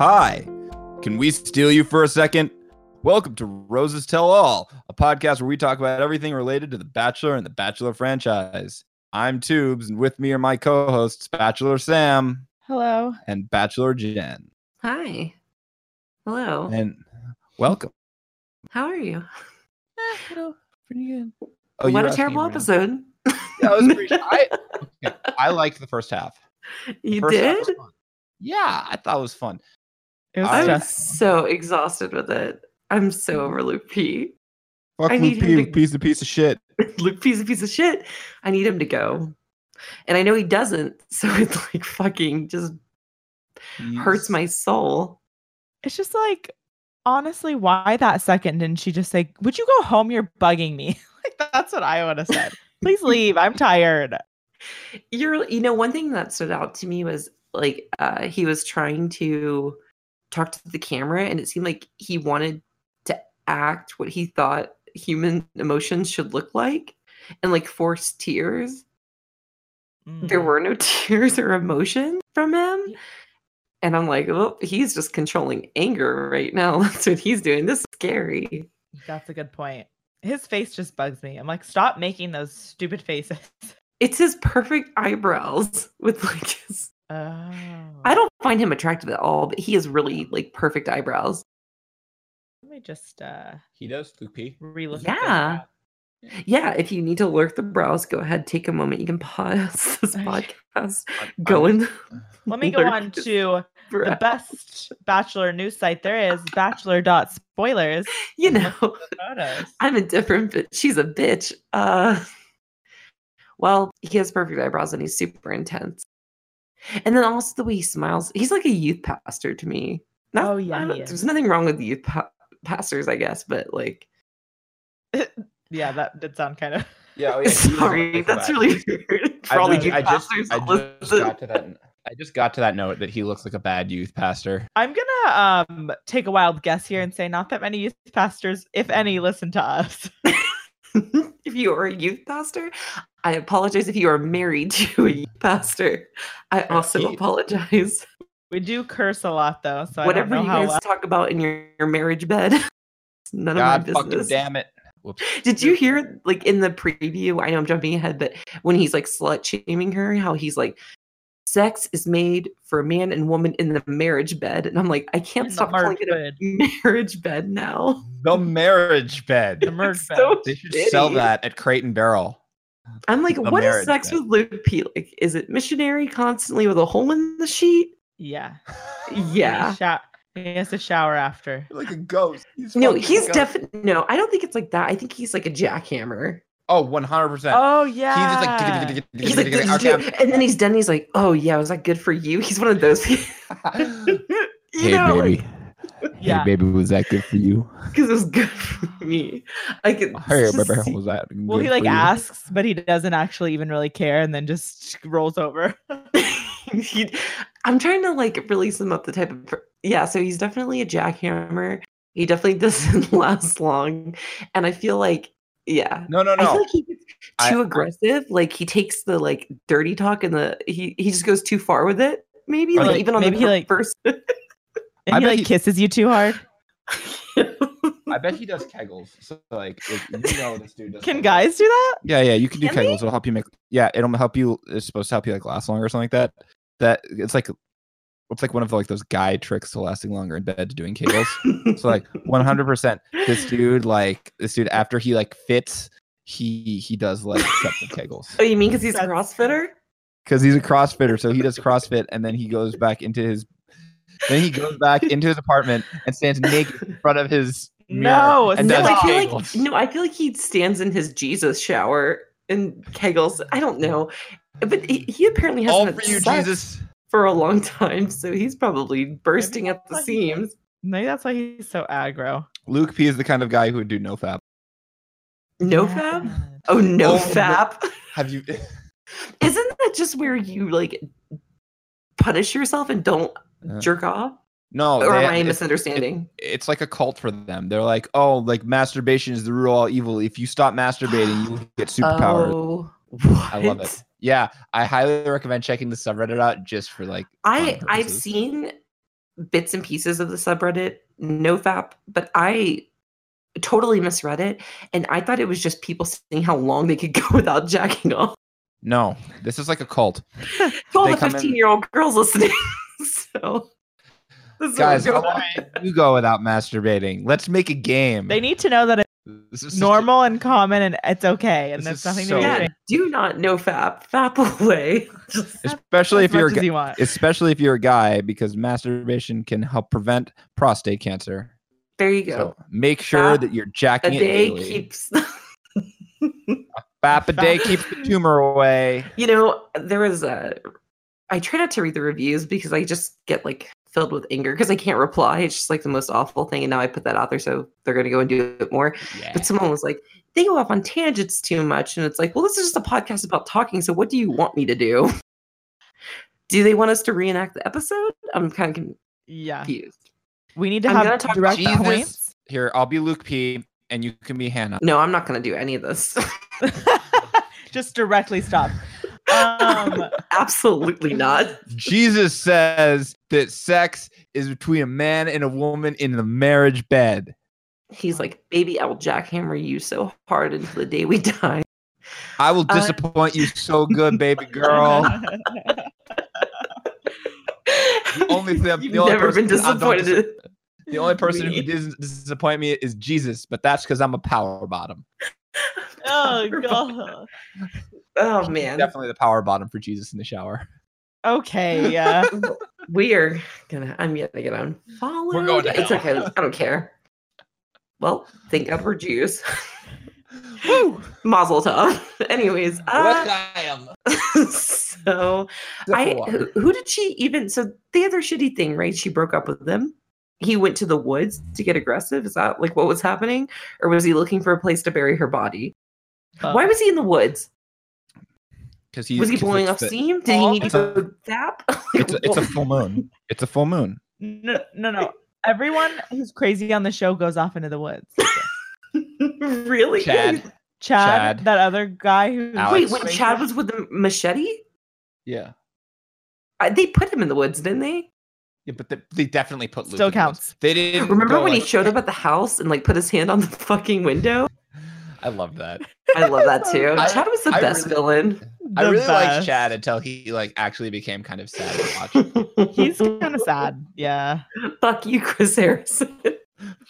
Hi, can we steal you for a second? Welcome to Roses Tell All, a podcast where we talk about everything related to The Bachelor and the Bachelor franchise. I'm Tubes, and with me are my co hosts, Bachelor Sam Hello. and Bachelor Jen. Hi. Hello. And welcome. How are you? Eh, you know, pretty good. Oh, what a terrible episode. Yeah, it was pretty, I, okay, I liked the first half. you First half did? was fun. Yeah, I thought it was fun. It was I- I'm just so exhausted with it. I'm so over Luke P. Fuck I Luke need P, to- Luke P's a piece of shit. Luke P's a piece of shit. I need him to go. And I know he doesn't. So it's like fucking just hurts my soul. it's just like honestly, why that second didn't she just say, Would you go home? You're bugging me. like that's what I would have said. Please leave. I'm tired. You're you know, one thing that stood out to me was like uh he was trying to talk to the camera and it seemed like he wanted to act what he thought human emotions should look like and like force tears. There Mm. were no tears or emotion from him. And I'm like, oh, he's just controlling anger right now. That's what he's doing. This is scary. That's a good point. His face just bugs me. I'm like, stop making those stupid faces. It's his perfect eyebrows with like his Oh. I don't find him attractive at all, but he has really like perfect eyebrows. Let me just uh He does, Luke P. relook. Yeah. Yeah, if you need to lurk the brows, go ahead, take a moment. You can pause this podcast. I'm- Go in. Let me go on his to the best bachelor news site there is, Bachelor. Spoilers. You know, at the photos. I'm a different bitch. She's a bitch. Uh well, he has perfect eyebrows and he's super intense. And then also the way he smiles, he's like a youth pastor to me. Not- Oh, yeah, I he don't- there's nothing wrong with youth pa- pastors, I guess, but like, Yeah, that did sound kind of Yeah, oh, yeah, sorry, that's that. really weird for I, all the just- youth I just, pastors. I just got to that. I just got to that note that he looks like a bad youth pastor. I'm gonna um take a wild guess here and say not that many youth pastors, if any, listen to us. if you are a youth pastor, I apologize. If you are married to a pastor, I also he- apologize. We do curse a lot though, so Whatever I don't you how guys well. talk about in your, your marriage bed, it's none God of my fucking business. damn it! Whoops. Did you hear like in the preview? I know I'm jumping ahead, but when he's like slut shaming her, how he's like, sex is made for a man and woman in the marriage bed. And I'm like, I can't In stop calling merge it a marriage bed now. The marriage bed. The merge It's bed. so They should sell that at Crate and Barrel. I'm like, what is sex bed. with Luke P? Like, is it missionary constantly with a hole in the sheet? Yeah. Yeah. He, he has to shower after. like a ghost. He's No, he's a definitely no. I don't think it's like that. I think he's like a jackhammer. Oh, 100 percent. Oh yeah. He's yeah. just like. He's like, Okay, I'm- and then he's done. He's like, oh yeah, was that good for you? He's one of those. people. you hey know, baby. Yeah. Hey baby, was that good for you? because it was good for me. I could. Hey just baby, see- was that? well, he like for you? asks, but he doesn't actually even really care, and then just rolls over. he, I'm trying to like release him up the type of. per- Yeah, so he's definitely a jackhammer. He definitely doesn't last long, and I feel like yeah. No, no, no. I feel no. like he gets I- too aggressive. Like he takes the like dirty talk and the he he just goes too far with it. Maybe like like- even on maybe the he, fir- like- first. And I he bet like he- kisses you too hard. I bet he does kegels. So like, if you know this dude does. Can kegels. guys do that? Yeah, yeah, you can do Can they? kegels. It'll help you make. Yeah, it'll help you. It's supposed to help you like last longer or something like that. That it's like, it's like one of like those guy tricks to lasting longer in bed to doing kegels. so like, one hundred percent, this dude like this dude after he like fits, he he does like separate kegels oh, you mean because he's a CrossFitter? because he's a CrossFitter. So he does CrossFit and then he goes back into his. Then he goes back into his apartment and stands naked in front of his mirror No, and no, does I stop. feel like no, I feel like he stands in his Jesus shower and kegels. I don't know, but he, he apparently hasn't All for you, Jesus. for a long time, so he's probably bursting at the that's why he does- seams. Maybe that's why he's so aggro. Luke P is the kind of guy who would do nofap. No fab? Oh, no Oh, no- Have you? Isn't that just where you like punish yourself and don't Uh, jerk off? No, or they- am I misunderstanding? it's like a cult for them. They're like, oh, like masturbation is the root of all evil. If you stop masturbating, you get superpowers. Oh? I love it. Yeah, I highly recommend checking the subreddit out just for like. I I've seen bits and pieces of the subreddit, nofap, but I totally misread it, and I thought it was just people saying how long they could go without jacking off. No, this is like a cult. All the 15 year old girls listening. so, this Guys, what how long can you go without masturbating? Let's make a game. They need to know that it's This is normal and common and it's okay. And This there's nothing so- to be yeah, ashamed do not know fap. Fap away. Especially if you're a much as gu- you especially if you're a guy because masturbation can help prevent prostate cancer. there you go. So make sure Fap that you're a jacking it day daily. keeps. Fap a day keeps the tumor away. you know, there was a. I try not to read the reviews because I just get like filled with anger because I can't reply. It's just like the most awful thing. And now I put that out there, so they're going to go and do it more. Yeah. But someone was like, they go off on tangents too much. And it's like, well, this is just a podcast about talking. So what do you want me to do? Do they want us to reenact the episode? I'm kind of Yeah. confused. We need to I'm gonna have talk direct about Jesus. points. Here, I'll be Luke P, and you can be Hannah. No, I'm not going to do any of this. Just directly stop. Um, Absolutely not. Jesus says that sex is between a man and a woman in the marriage bed. He's like, baby, I will jackhammer you so hard until the day we die. I will Uh, disappoint you so good, baby girl. The only thing, You've the only never person been I don't disappointed. dis- the only person who doesn't disappoint me is Jesus, but that's because I'm a power bottom. oh god. Oh man. Definitely the power bottom for Jesus in the shower. Okay. Yeah. We are gonna I'm gonna get unfollowed. We're going to It's hell. okay. I don't care. Well, thank God we're Jews. Woo! Mazel tov. Anyways, uh, I am. so I who, who did she even so the other shitty thing, right? She broke up with them. He went to the woods to get aggressive. Is that like what was happening? Or was he looking for a place to bury her body? Why was he in the woods? Because he was he blowing it's off the- steam? Did he need to it's a- go zap? It's a, it's a full moon. It's a full moon. No, no, no. Everyone who's crazy on the show goes off into the woods. really? Chad. Chad, Chad. that other guy who Alex. Wait, when Chad was with the machete, Yeah. uh, they put him in the woods, didn't they? Yeah, but they, they definitely put Luke Still in the woods. counts. They didn't Remember go when he showed up at the house and like put his hand on the fucking window? I love that. I love that too. I- Chad was the I best really- villain. I the really liked. Chad until he like actually became kind of sad to watch. He's kind of sad. Yeah. Fuck you, Chris Harrison.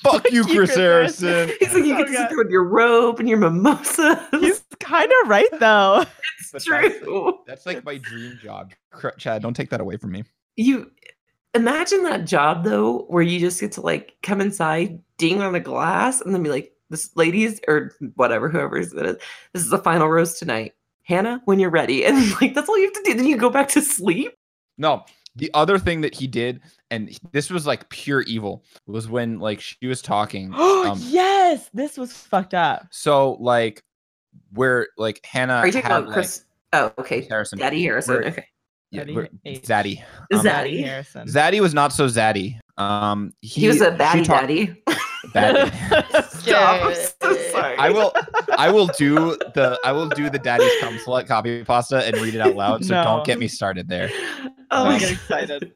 Fuck you, you, Chris Chris Harrison. He's like, you Oh, get to sit there with your robe and your mimosa. He's kind of right though. it's But that's- true. That's like my dream job. Chad, don't take that away from me. You imagine that job though, where you just get to like come inside, ding on a glass, and then be like, "This ladies or whatever, whoever it is, this is the final rose tonight." Hannah, when you're ready, and like that's all you have to do. Then you go back to sleep. No, the other thing that he did, and this was like pure evil, was when like she was talking. Oh um, yes, this was fucked up. So like, where like Hannah Are you talking had, about Chris? oh, okay, Harrison? Daddy Harrison. We're- Okay, Yeah, Zaddy. Zaddy. Um, Zaddy. Harrison. Zaddy was not so zaddy. Um, he, he, was a she baddie talked- daddy. Baddie. Stop! I'm so sorry. I will I will do the I will do the daddy's cum slut copy pasta and read it out loud. So No. don't get me started there. Oh, I Um, get excited.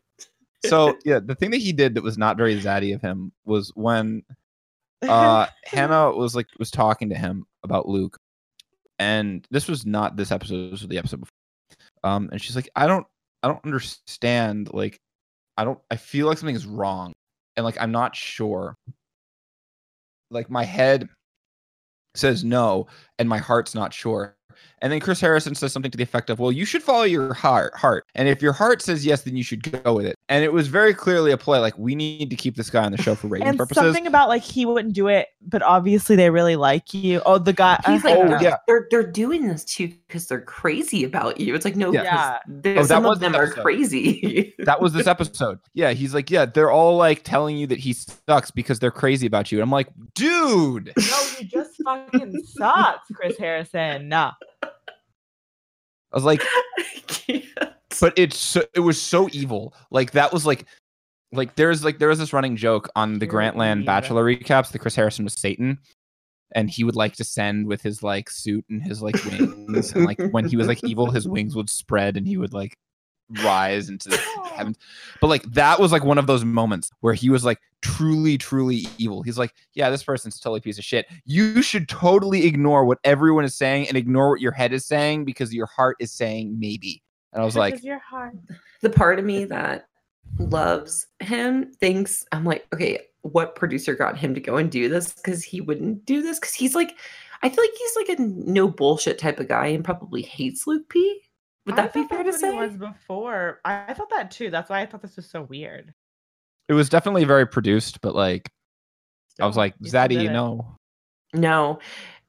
So yeah, the thing that he did that was not very zaddy of him was when uh Hannah was like was talking to him about Luke. And this was not this episode, this was the episode before. Um and she's like, I don't I don't understand. Like, I don't I feel like something is wrong. And like I'm not sure. Like my head says no, and my heart's not sure. And then Chris Harrison says something to the effect of, "Well, you should follow your heart, heart, and if your heart says yes, then you should go with it." And it was very clearly a play, like we need to keep this guy on the show for rating and purposes. something about like he wouldn't do it, but obviously they really like you. Oh, the guy. He's uh, like, Oh, they're, yeah. they're they're doing this too because they're crazy about you. It's like, no, Yeah. because Yeah. Oh, that some was of the them are crazy. that was this episode. Yeah, he's like, "Yeah, they're all like telling you that he sucks because they're crazy about you." And I'm like, "Dude, no, he just fucking sucks, Chris Harrison. Nah. I was like, I but it's so, it was so evil. Like that was like like there's like there was this running joke on the Pure Grantland evil. Bachelor recaps that Chris Harrison was Satan. And he would like descend with his like suit and his like wings. and like when he was like evil, his wings would spread and he would like rise into the heavens. But like that was like one of those moments where he was like truly, truly evil. He's like, yeah, this person's totally piece of shit. You should totally ignore what everyone is saying and ignore what your head is saying because your heart is saying maybe. And I was like, your heart. the part of me that loves him thinks I'm like, okay, what producer got him to go and do this? Because he wouldn't do this. Because he's like, I feel like he's like a no bullshit type of guy and probably hates Luke P. Would that I be thought fair to what say? he was before. I, I thought that too. That's why I thought this was so weird. it was definitely very produced, but like I was Still, like, you still Zaddy, it. no. No.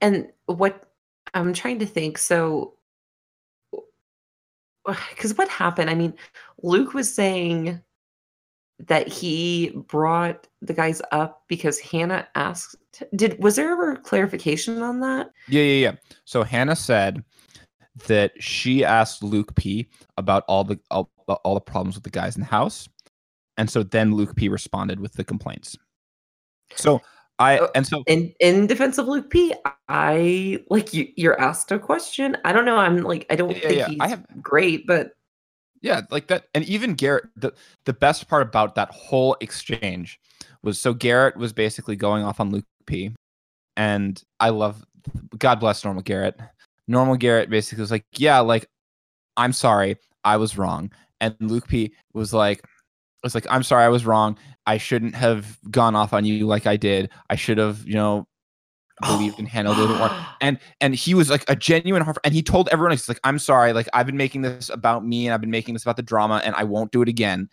And what I'm trying to think, so because what happened? I mean, Luke was saying that he brought the guys up because Hannah asked did was there ever clarification on that? Yeah, yeah, yeah. So Hannah said that she asked Luke P about all the all, all the problems with the guys in the house, and so then Luke P responded with the complaints. So I and so In in defense of Luke P, I like you you're asked a question. I don't know. I'm like I don't Yeah, think yeah, he's I have- great, but yeah, like that, and even Garrett. The the best part about that whole exchange was so Garrett was basically going off on Luke P, and I love, God bless normal Garrett. Normal Garrett basically was like, yeah, like I'm sorry, I was wrong, and Luke P was like, was like, I'm sorry, I was wrong. I shouldn't have gone off on you like I did. I should have, you know, believed and handled it more and and he was like a genuine heart and he told everyone he's like i'm sorry like i've been making this about me and i've been making this about the drama and i won't do it again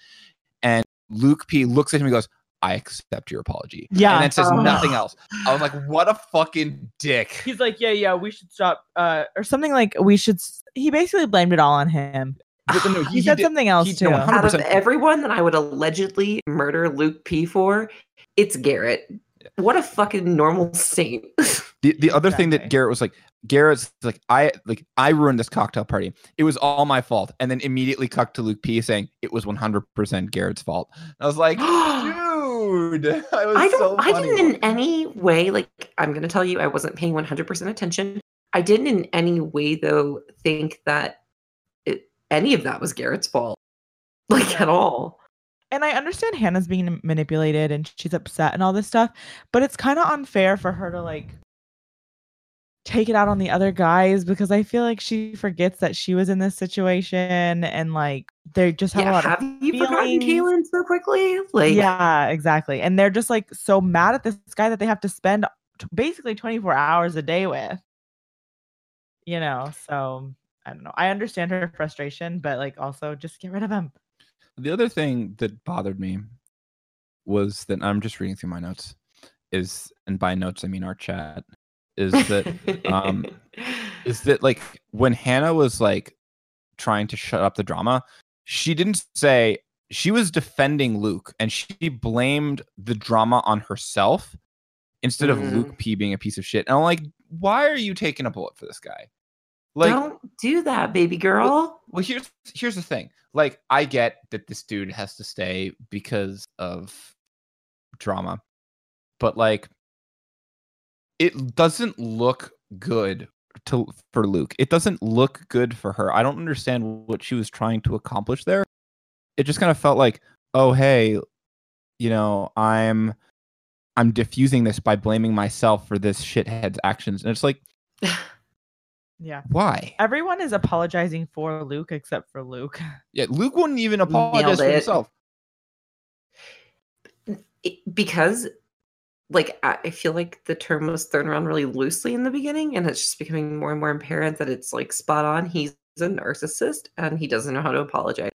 and luke p looks at him and goes i accept your apology Yeah. and then says Oh. nothing else i was like what a fucking dick He's like, yeah, yeah, we should stop, uh, or something like we should. s- He basically blamed it all on him. But no, He, said did- something else he- too. no, out of everyone that I would allegedly murder Luke P for, it's Garrett. What a fucking normal saint. the, the other thing that garrett was like garrett's like i like i ruined this cocktail party it was all my fault and then immediately cut to luke p saying it was 100% garrett's fault i was like dude I was I don't. so I didn't in any way like. I'm gonna tell you, I wasn't paying 100 percent attention. I didn't in any way though think that it, any of that was Garrett's fault, like at all. and I understand Hannah's being manipulated and she's upset and all this stuff, but it's kind of unfair for her to like take it out on the other guys because I feel like she forgets that she was in this situation and like they just have a Yeah, lot of have you forgotten feelings. Caelynn so quickly? Like, yeah, exactly. And they're just like so mad at this guy that they have to spend t- basically 24 hours a day with. You know, so I don't know. I understand her frustration, but like also just get rid of him. The other thing that bothered me was that I'm just reading through my notes. Is and by notes I mean our chat. Is that um, is that like when Hannah was like trying to shut up the drama, she didn't say she was defending Luke and she blamed the drama on herself instead of Mhm. Luke P being a piece of shit. And I'm like, why are you taking a bullet for this guy? Like, don't do that, baby girl. well, here's here's the thing. Like, I get that this dude has to stay because of drama, but like, it doesn't look good to for Luke. It doesn't look good for her. I don't understand what she was trying to accomplish there. It just kind of felt like, oh hey, you know, I'm I'm diffusing this by blaming myself for this shithead's actions, and it's like, Yeah. why? Everyone is apologizing for Luke except for Luke. Yeah, Luke wouldn't even apologize for himself. Because like I feel like the term was thrown around really loosely in the beginning, and it's just becoming more and more apparent that it's like spot on. He's a narcissist, and he doesn't know how to apologize.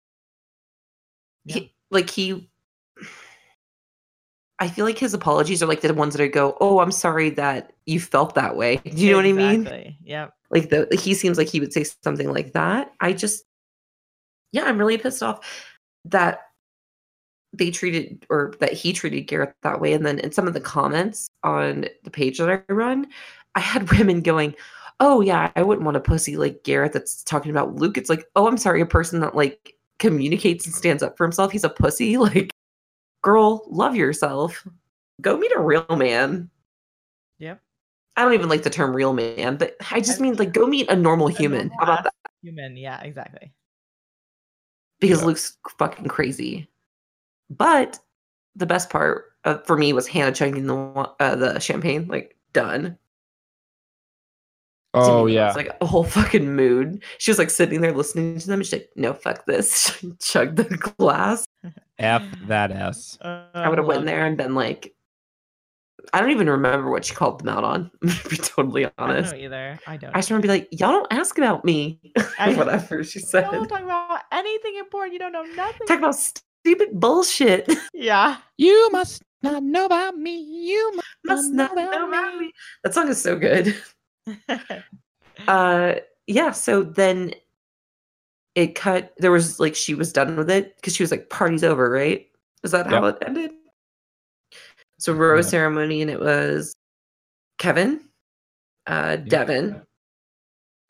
Yeah. He, like he, I feel like his apologies are like the ones that I go, "Oh, I'm sorry that you felt that way." Do you know what I mean? Exactly. Yep. like the he seems like he would say something like that i just yeah i'm really pissed off that they treated or that he treated garrett that way and then in some of the comments on the page that i run i had women going oh yeah i wouldn't want a pussy like garrett that's talking about luke it's like oh i'm sorry a person that like communicates and stands up for himself he's a pussy like girl love yourself go meet a real man Yep. I don't even like the term real man, but I just mean like go meet a normal human. normal How about that? Human. Yeah, exactly. because Yeah. Luke's fucking crazy. But the best part uh, for me was Hannah chugging the uh, the champagne. Like done. Oh me, yeah. it's like a whole fucking mood. She was like sitting there listening to them. And she's like, "No, fuck this." Chug the glass. F that S. I would have went there and been like, I don't even remember what she called them out on. to be totally I don't honest. know either. I don't. I just remember be like, y'all don't ask about me. I- Whatever she said. don't talk about anything important. You don't know nothing. Talk about stupid bullshit. yeah. You must not know about me. You must, Must not not know about me. That song is so good. Uh yeah, so then it cut there was like she was done with it because she was like, party's over, right? Is that how it ended? So rose Yeah. ceremony and it was Kevin, uh Devin.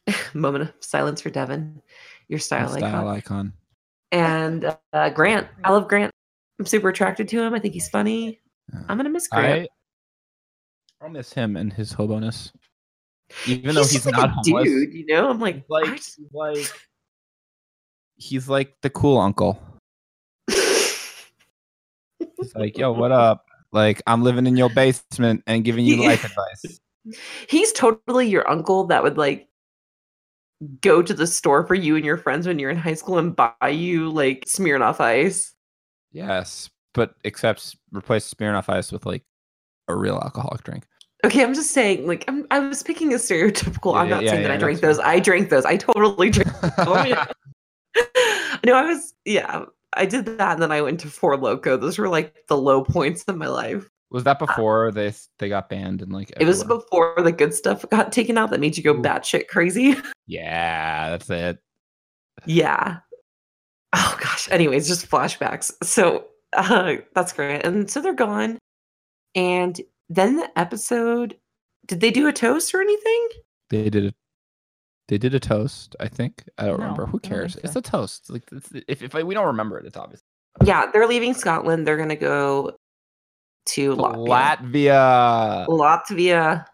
Moment of silence for Devin, your style, Style icon. icon. And uh, Grant. I love Grant. I'm super attracted to him. I think he's funny. I'm gonna miss Grant. I I'll miss him and his hoboness. Even though he's he's like not a homeless, dude, you know. I'm like, like what? he's like he's like the cool uncle. He's like, yo, what up? Like, I'm living in your basement and giving you Yeah. life advice. he's totally your uncle that would like go to the store for you and your friends when you're in high school and buy you like Smirnoff Ice. Yes, but except replace Smirnoff Ice with like a real alcoholic drink. Okay, I'm just saying, like, I'm, I was picking a stereotypical. Yeah, I'm not yeah, saying that yeah, I drank those. I drank those. I totally drank. Oh, no, I was. Yeah, I did that, and then I went to Four Loco. Those were like the low points of my life. Was that before they they got banned and like It was before the good stuff got taken out that made you go batshit crazy. Yeah, that's it. yeah. Oh gosh. Anyways, just flashbacks. So uh, that's great. And so they're gone. And then the episode. Did they do a toast or anything? They did a they did a toast. I think I don't No, remember. Who cares? It's a toast. Like it's, if if I, we don't remember it, it's obvious. Yeah, they're leaving Scotland. They're gonna go to Latvia. Latvia. Latvia.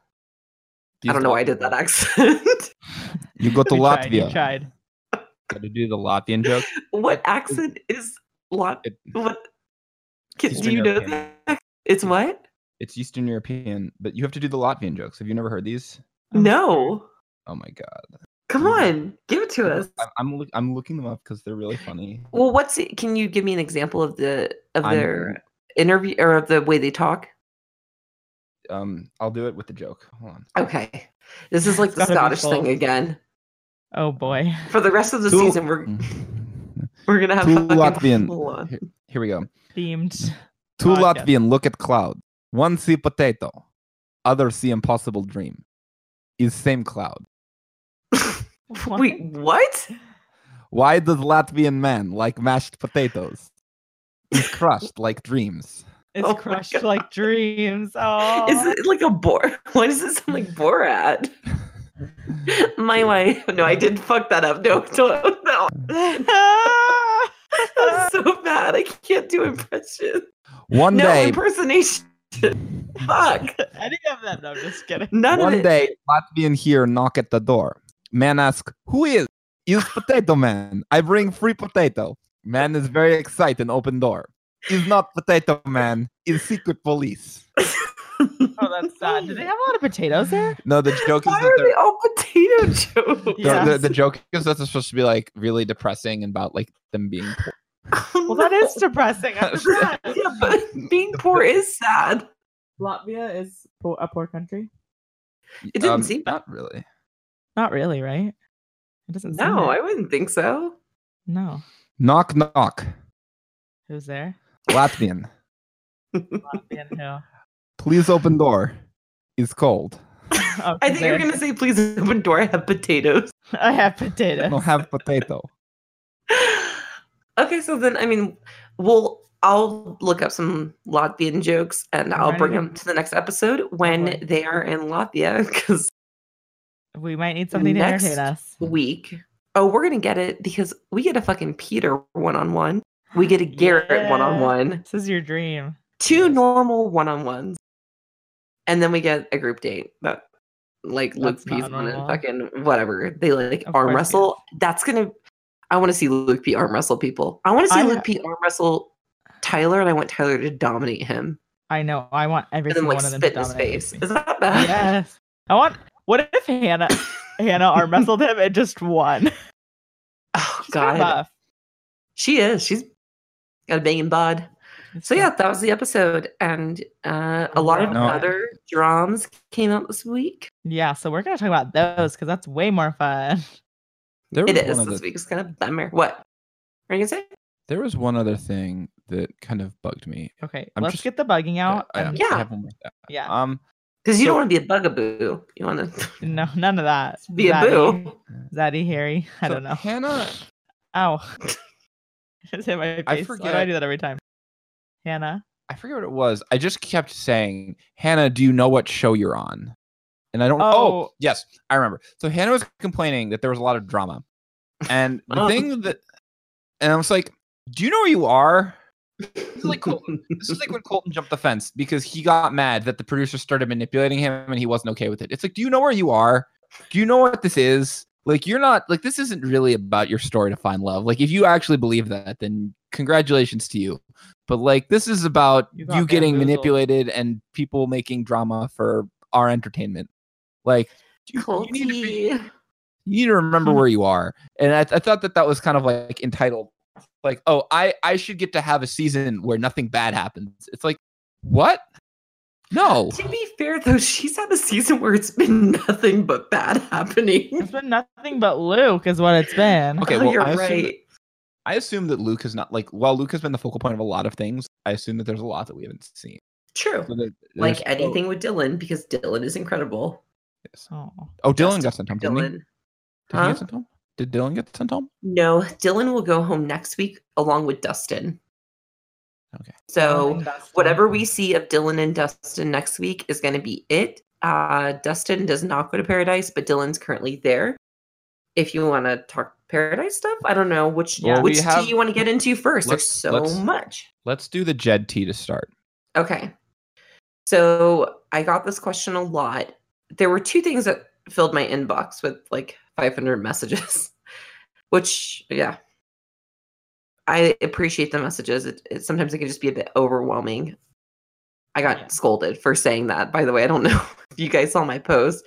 I don't know why I did that accent. You go to You tried, you Latvia. tried. Got to do the Latvian joke. what accent is Lat? It, What? Can, do Eastern you know that? It's what? it's Eastern European, but you have to do the Latvian jokes. Have you never heard these? Um, no. Oh my god. Come on, give it to us. I'm I'm, look, I'm looking them up because they're really funny. Well, what's it? Can you give me an example of the of I'm- their interview or of the way they talk? Um, I'll do it with the joke. Hold on. Okay, this is like It's the Scottish thing again. Oh boy. For the rest of the Two- season, we're we're gonna have Two Latvian. Here, here we go. Themed. Two Podcast. Latvian look at cloud. One see potato, other see impossible dream. Is same cloud. Wait, what? Why does Latvian man like mashed potatoes? He's crushed like dreams. It's Oh crushed like dreams. Oh. Is it like a bore? Why does it sound like Borat? My way. No, I did fuck that up. No, don't. No, that's so bad. I can't do impression. One no day, impersonation. Fuck. Any of them? No, I'm just kidding. None of it. one it. day, Latvian here knock at the door. Man ask, "Who is?" Is potato man. I bring free potato. Man is very excited. Open door. Is not potato man. Is secret police. Oh, that's sad. Did they have a lot of potatoes there? No, the joke is Why that are they're all potato jokes? The, Yeah. the, the joke is that it's supposed to be like really depressing and about like them being poor. Well, that is depressing. Yeah, but being poor is sad. Latvia is poor, a poor country. It didn't Um, seem. not really. Not really, right? It doesn't. No, it. I wouldn't think so. no. Knock knock. Who's there? Latvian. Latvian who? Please open door. It's cold. Oh, I who's think you're gonna say, "Please open door." I have potatoes. I have potatoes. I don't have potato. okay, so then I mean, we'll I'll look up some Latvian jokes and I'll bring them to the next episode when Okay. they are in Latvia because We might need something to entertain us. week. Oh, we're gonna get it because we get a fucking Peter one on one. We get a Garrett one on one. This is your dream. Two normal one on ones, and then we get a group date that like Luke That's not Peace on and fucking whatever they like Of arm wrestle. That's gonna. I want to see Luke P arm wrestle people. I want to see I- Luke P arm wrestle Tyler, and I want Tyler to dominate him, I know. I want every and then single like one of them to spit in his dominate face. Is that bad? Yes. I want. What if Hannah Hannah arm wrestled him and just won? Oh She's kinda God, she is. She's got a banging bod. So yeah, that was the episode, and uh, a lot of No. other drums came out this week. Yeah, so we're gonna talk about those because that's way more fun. There It was is one this other, week. It's kind of bummer. What? Are you gonna say? there was one other thing that kind of bugged me. Okay, I'm let's just- get the bugging out. I, and- I Yeah. have one more yeah. Um, Because you So- don't want to be a bugaboo. You want to No, none of that. be a Zaddy, boo. Zaddy, Harry. I so don't know. Hannah, Ow. Just hit my face. I Why do I do that every time? Hannah. I forget what it was. I just kept saying, Hannah, do you know what show you're on? And I don't. Oh, Oh. yes, I remember. So Hannah was complaining that there was a lot of drama, and the Oh. thing that, and I was like, "Do you know where you are?" This is like Colton. This is like when Colton jumped the fence because he got mad that the producer started manipulating him and he wasn't okay with it. It's like, do you know where you are? Do you know what this is? Like, you're not like this isn't really about your story to find love. Like, if you actually believe that, then congratulations to you. But like, this is about You you, getting bamboozled. manipulated and people making drama for our entertainment. Like, you, you need to be, you need to remember where you are. And I, I thought that that was kind of like entitled, like, oh, I I should get to have a season where nothing bad happens. It's like, what? No. To be fair, though, she's had a season where it's been nothing but bad happening. It's been nothing but Luke, is what it's been. Okay, oh, well, you're I assume that- right. I assume that Luke has not like while Luke has been the focal point of a lot of things. I assume that there's a lot that we haven't seen. True. So that Like there's- anything with Dylan, because Dylan is incredible. yes. Oh. Oh, Dylan Justin got sent home, didn't he? Dylan. Did he get sent home? Did Dylan get sent home? No, Dylan will go home next week along with Dustin. Okay. So And Dustin. whatever we see of Dylan and Dustin next week is going to be it. Uh, Dustin does not go to Paradise, but Dylan's currently there. If you want to talk Paradise stuff, I don't know which Yeah. Well, which have- tea you want to get into first. There's so let's- much. Let's do the Jed T to start. Okay. So I got this question a lot. There were two things that filled my inbox with like 500 messages, which, yeah, I appreciate the messages. It, it sometimes it can just be a bit overwhelming. I got Yeah. scolded for saying that. By the way, I don't know if you guys saw my post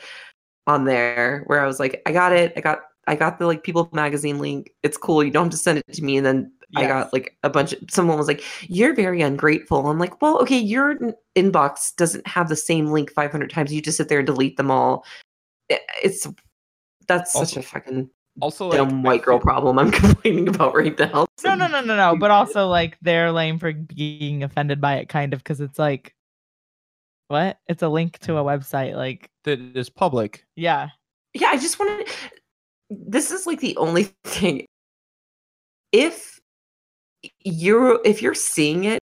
on there where I was like, I got it. I got I got the like People magazine link. It's cool. You don't have to send it to me. And then I got like a bunch of someone was like, You're very ungrateful. I'm like, Well, okay, your n- inbox doesn't have the same link 500 times. You just sit there and delete them all. It's that's such a fucking Also, like, dumb I white girl problem I'm complaining about right now. No, no, no, no, no. But also, like, they're lame for being offended by it, kind of, because it's like, what? It's a link to a website. Like, that is public. yeah. yeah i just wanted this is like the only thing if you're if you're seeing it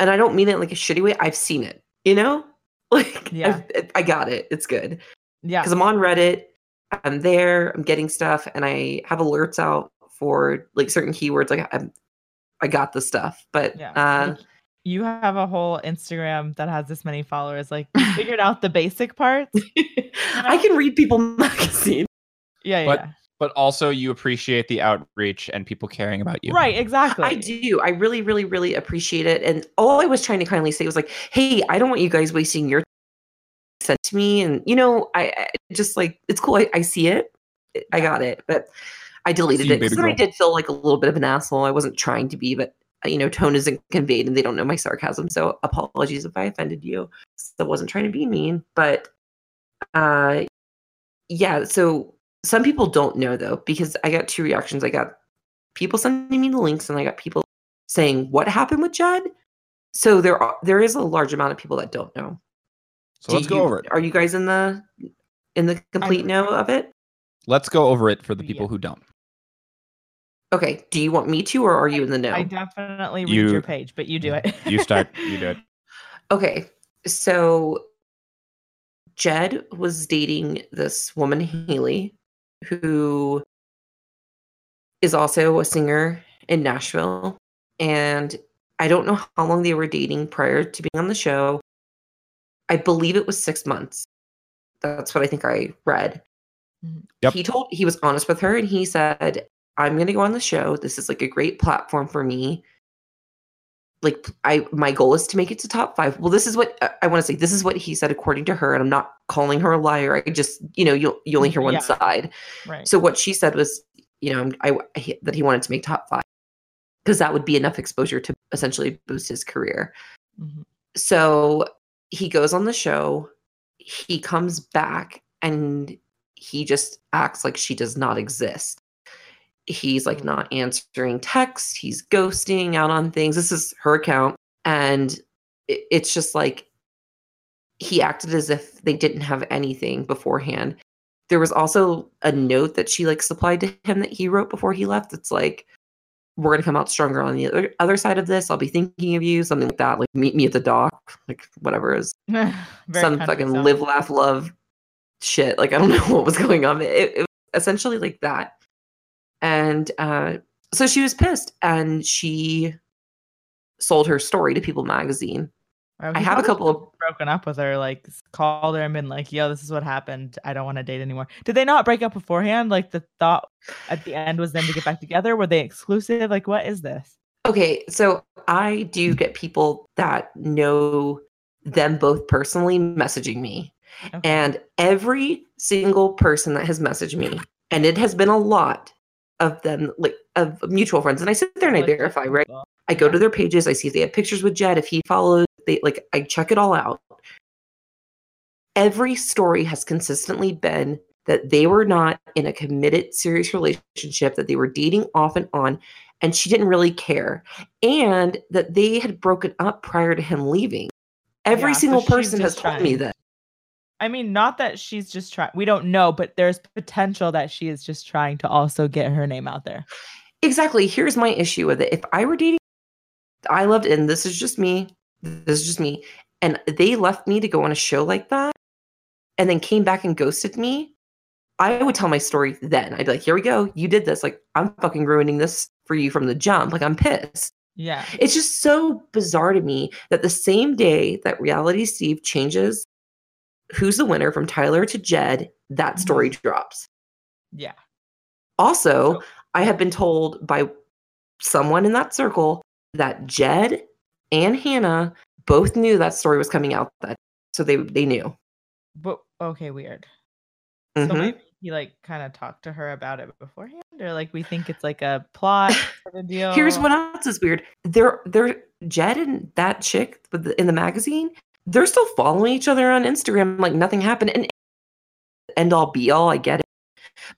and i don't mean it like a shitty way i've seen it you know like Yeah. I've- i got it it's good Yeah. because i'm on reddit i'm there i'm getting stuff and i have alerts out for like certain keywords like i'm i got the stuff but Yeah. uh like, you have a whole Instagram that has this many followers. Like, you figured out the basic parts. i can read people magazine Yeah, yeah. But- yeah. But also, you appreciate the outreach and people caring about you. Right, exactly. I do. I really, really, really appreciate it. And all I was trying to kindly say was like, "Hey, I don't want you guys wasting your sent to me." And you know, I, I just like it's cool. I, I see it. I got it, but I deleted you, it because then I did feel like a little bit of an asshole. I wasn't trying to be, but uh, you know, tone isn't conveyed, and they don't know my sarcasm. So apologies if I offended you. So I wasn't trying to be mean, but uh, yeah. So some people don't know though because I got two reactions. I got people sending me the links and I got people saying what happened with Judd. So there are there is a large amount of people that don't know. So Do let's go you- over it. Are you guys in the in the complete know of it? Let's go over it for the Yeah. people who don't. Okay. Do you want me to or are you in the know? I definitely read You- your page, but you do mm, it. You start. you do it. Okay. So Jed was dating this woman, Haley, who is also a singer in Nashville. And I don't know how long they were dating prior to being on the show. I believe it was six months. That's what I think I read. Mhm. Yep. He told he was honest with her and he said, I'm gonna go on the show. This is like a great platform for me. Like I my goal is to make it to top five. Well, this is what uh, I want to say. This is what he said according to her, and I'm not calling her a liar. I just, you know, you you only hear one Yeah. side. Right. So what she said was, you know, I, I that he wanted to make top five because that would be enough exposure to essentially boost his career. Mhm. So he goes on the show, he comes back, and he just acts like she does not exist. He's like Mm. not answering texts, he's ghosting out on things. This is her account. And it's just like he acted as if they didn't have anything beforehand. There was also a note that she like supplied to him that he wrote before he left. It's like, we're gonna come out stronger on the other other side of this. I'll be thinking of you, something like that. Like meet me at the dock, like whatever is some fucking song. live, laugh, love shit. Like I don't know what was going on. It, it was essentially like that. And uh, so she was pissed, and she sold her story to People Magazine. I have a couple of broken up with her, like called her and been like, "Yo, this is what happened. I don't want to date anymore." Did they not break up beforehand? Like the thought at the end was them to get back together. Were they exclusive? Like, what is this? Okay, so I do get people that know them both personally messaging me. Okay. And every single person that has messaged me, and it has been a lot of them, like of mutual friends, and I sit there and I verify, right? I go to their pages, I see if they have pictures with Jed, if he follows, they like I check it all out. Every story has consistently been that they were not in a committed serious relationship, that they were dating off and on, and she didn't really care. And that they had broken up prior to him leaving. Every Yeah, single she's person has just told me trying. that. I mean, not that she's just trying. We don't know, but there's potential that she is just trying to also get her name out there. Exactly. Here's my issue with it. If I were dating, I loved, and this is just me, this is just me, and they left me to go on a show like that and then came back and ghosted me, I would tell my story then. I'd be like, here we go. You did this. Like, I'm fucking ruining this for you from the jump. Like, I'm pissed. Yeah. It's just so bizarre to me that the same day that Reality Steve changes who's the winner from Tyler to Jed, that mm-hmm. story drops. Yeah. Also, So- I have been told by someone in that circle that Jed and Hannah both knew that story was coming out that so they they knew. But okay, weird. So Mhm. maybe he like kind of talked to her about it beforehand, or like we think it's like a plot sort of deal. Here's what else is weird. They're they're Jed and that chick with the, in the magazine. They're still following each other on Instagram like nothing happened. And end all be all, I get it.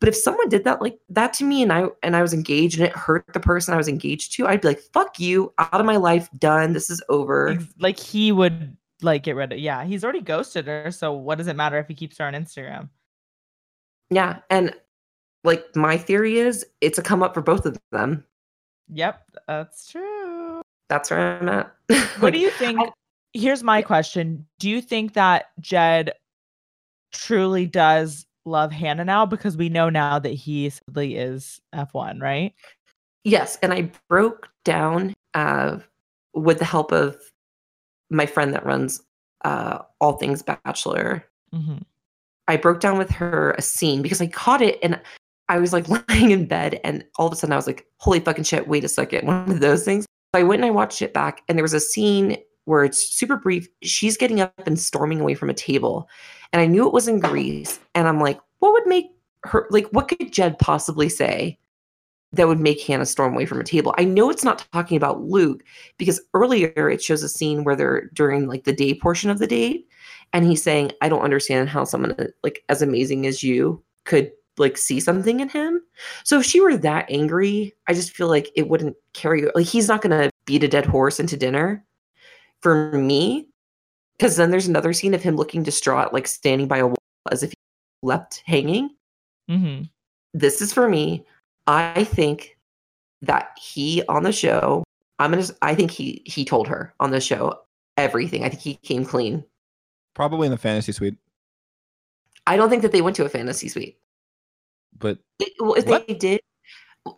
But if someone did that like that to me and I and I was engaged and it hurt the person I was engaged to, I'd be like, "Fuck you, out of my life, done. This is over." Like he would like get rid of. Yeah, he's already ghosted her. So what does it matter if he keeps her on Instagram? Yeah, and like my theory is it's a come up for both of them. Yep, that's true. That's where I'm at. What do you think? I- Here's my question: Do you think that Jed truly does love Hannah now? Because we know now that he sadly is F one, right? Yes, and I broke down uh, with the help of my friend that runs uh, All Things Bachelor. Mm-hmm. I broke down with her a scene because I caught it and I was like lying in bed and all of a sudden I was like, holy fucking shit, wait a second. One of those things. So I went and I watched it back and there was a scene where it's super brief. She's getting up and storming away from a table. And I knew it was in Greece. And I'm like, what would make her like what could Jed possibly say that would make Hannah storm away from a table? I know it's not talking about Luke because earlier it shows a scene where they're during like the day portion of the date and he's saying i don't understand how someone like as amazing as you could like see something in him so if she were that angry i just feel like it wouldn't carry like he's not gonna beat a dead horse into dinner for me because then there's another scene of him looking distraught like standing by a wall as if he left hanging Mm-hmm. this is for me i think that he on the show i'm gonna i think he he told her on the show everything i think he came clean Probably in the fantasy suite, I don't think that they went to a fantasy suite. but It- well, if What? they did,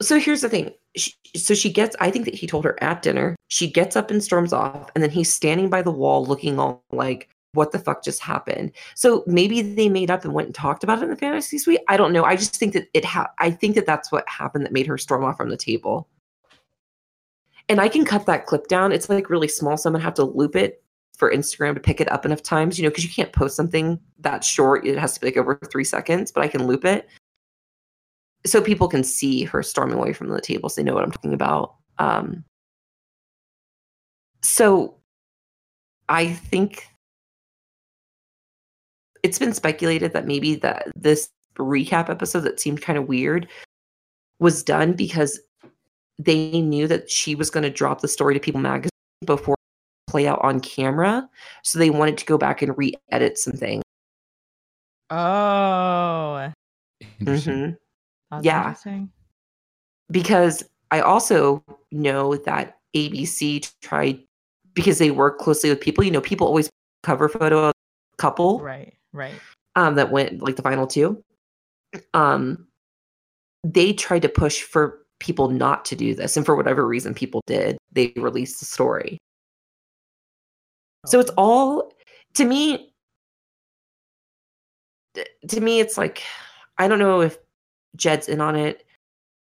so here's the thing. She, so she gets. I think that he told her at dinner. She gets up and storms off, and then he's standing by the wall, looking all like, what the fuck just happened? So maybe they made up and went and talked about it in the fantasy suite. I don't know. I just think that it ha- I think that that's what happened that made her storm off from the table. And I can cut that clip down. It's like really small, so I'm gonna have to loop it for Instagram to pick it up enough times, you know, because you can't post something that short. It has to be like over three seconds, but I can loop it so people can see her storming away from the table so they know what I'm talking about. Um, so I think it's been speculated that maybe that this recap episode that seemed kind of weird was done because they knew that she was going to drop the story to People magazine before play out on camera, so they wanted to go back and re-edit some things. Oh, Interesting. Mhm. that's Yeah. interesting. Because I also know that ABC tried because they work closely with people. You know, people always cover photo of a couple. Right, right. um, that went like the final two. Um, they tried to push for people not to do this, and for whatever reason, people did. They released the story. So it's all to me. To me, it's like I don't know if Jed's in on it.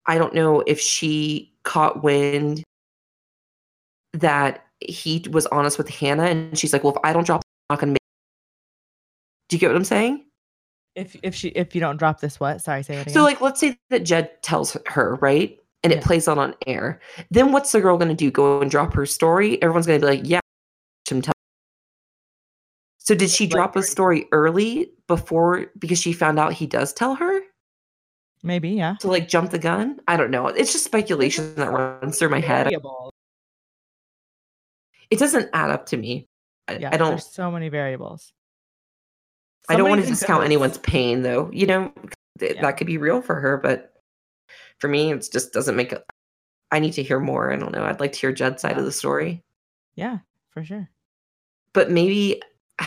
I don't know if she caught wind that he was honest with Hannah, and she's like, "Well, if I don't drop, I'm not gonna make." Do you get what I'm saying? if if she if you don't drop this, what? Sorry, say it again. So, like, let's say that Jed tells her, right? And Yeah. it plays on on air. Then what's the girl to do? Go and drop her story? Everyone's to be like, yeah, him tell. So, did she drop a story early before because she found out he does tell her maybe, yeah. to like jump the gun? I don't know. It's just speculation that runs through my head. It doesn't add up to me. I, Yeah, I don't. There's so many variables. I don't want to discount anyone's pain, though. You know, th- Yeah. that could be real for her, but for me, it just doesn't make. A, I need to hear more. I don't know. I'd like to hear Jed's side Yeah. of the story. Yeah, for sure. but maybe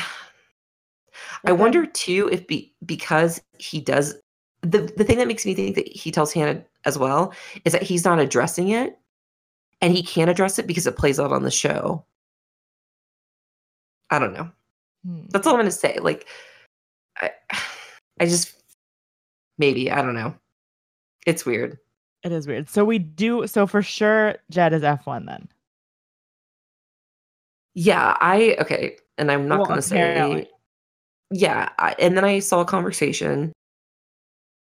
I wonder too if be, because he does the the thing that makes me think that he tells Hannah as well is that he's not addressing it and he can't address it because it plays out on the show. I don't know. Hmm. That's all I'm going to say. Like I I just maybe, I don't know. It's weird. It is weird. So we do. So for sure, Jed is F one then. Yeah, I okay, and I'm not Well, going to apparently. say. Yeah, I, and then I saw a conversation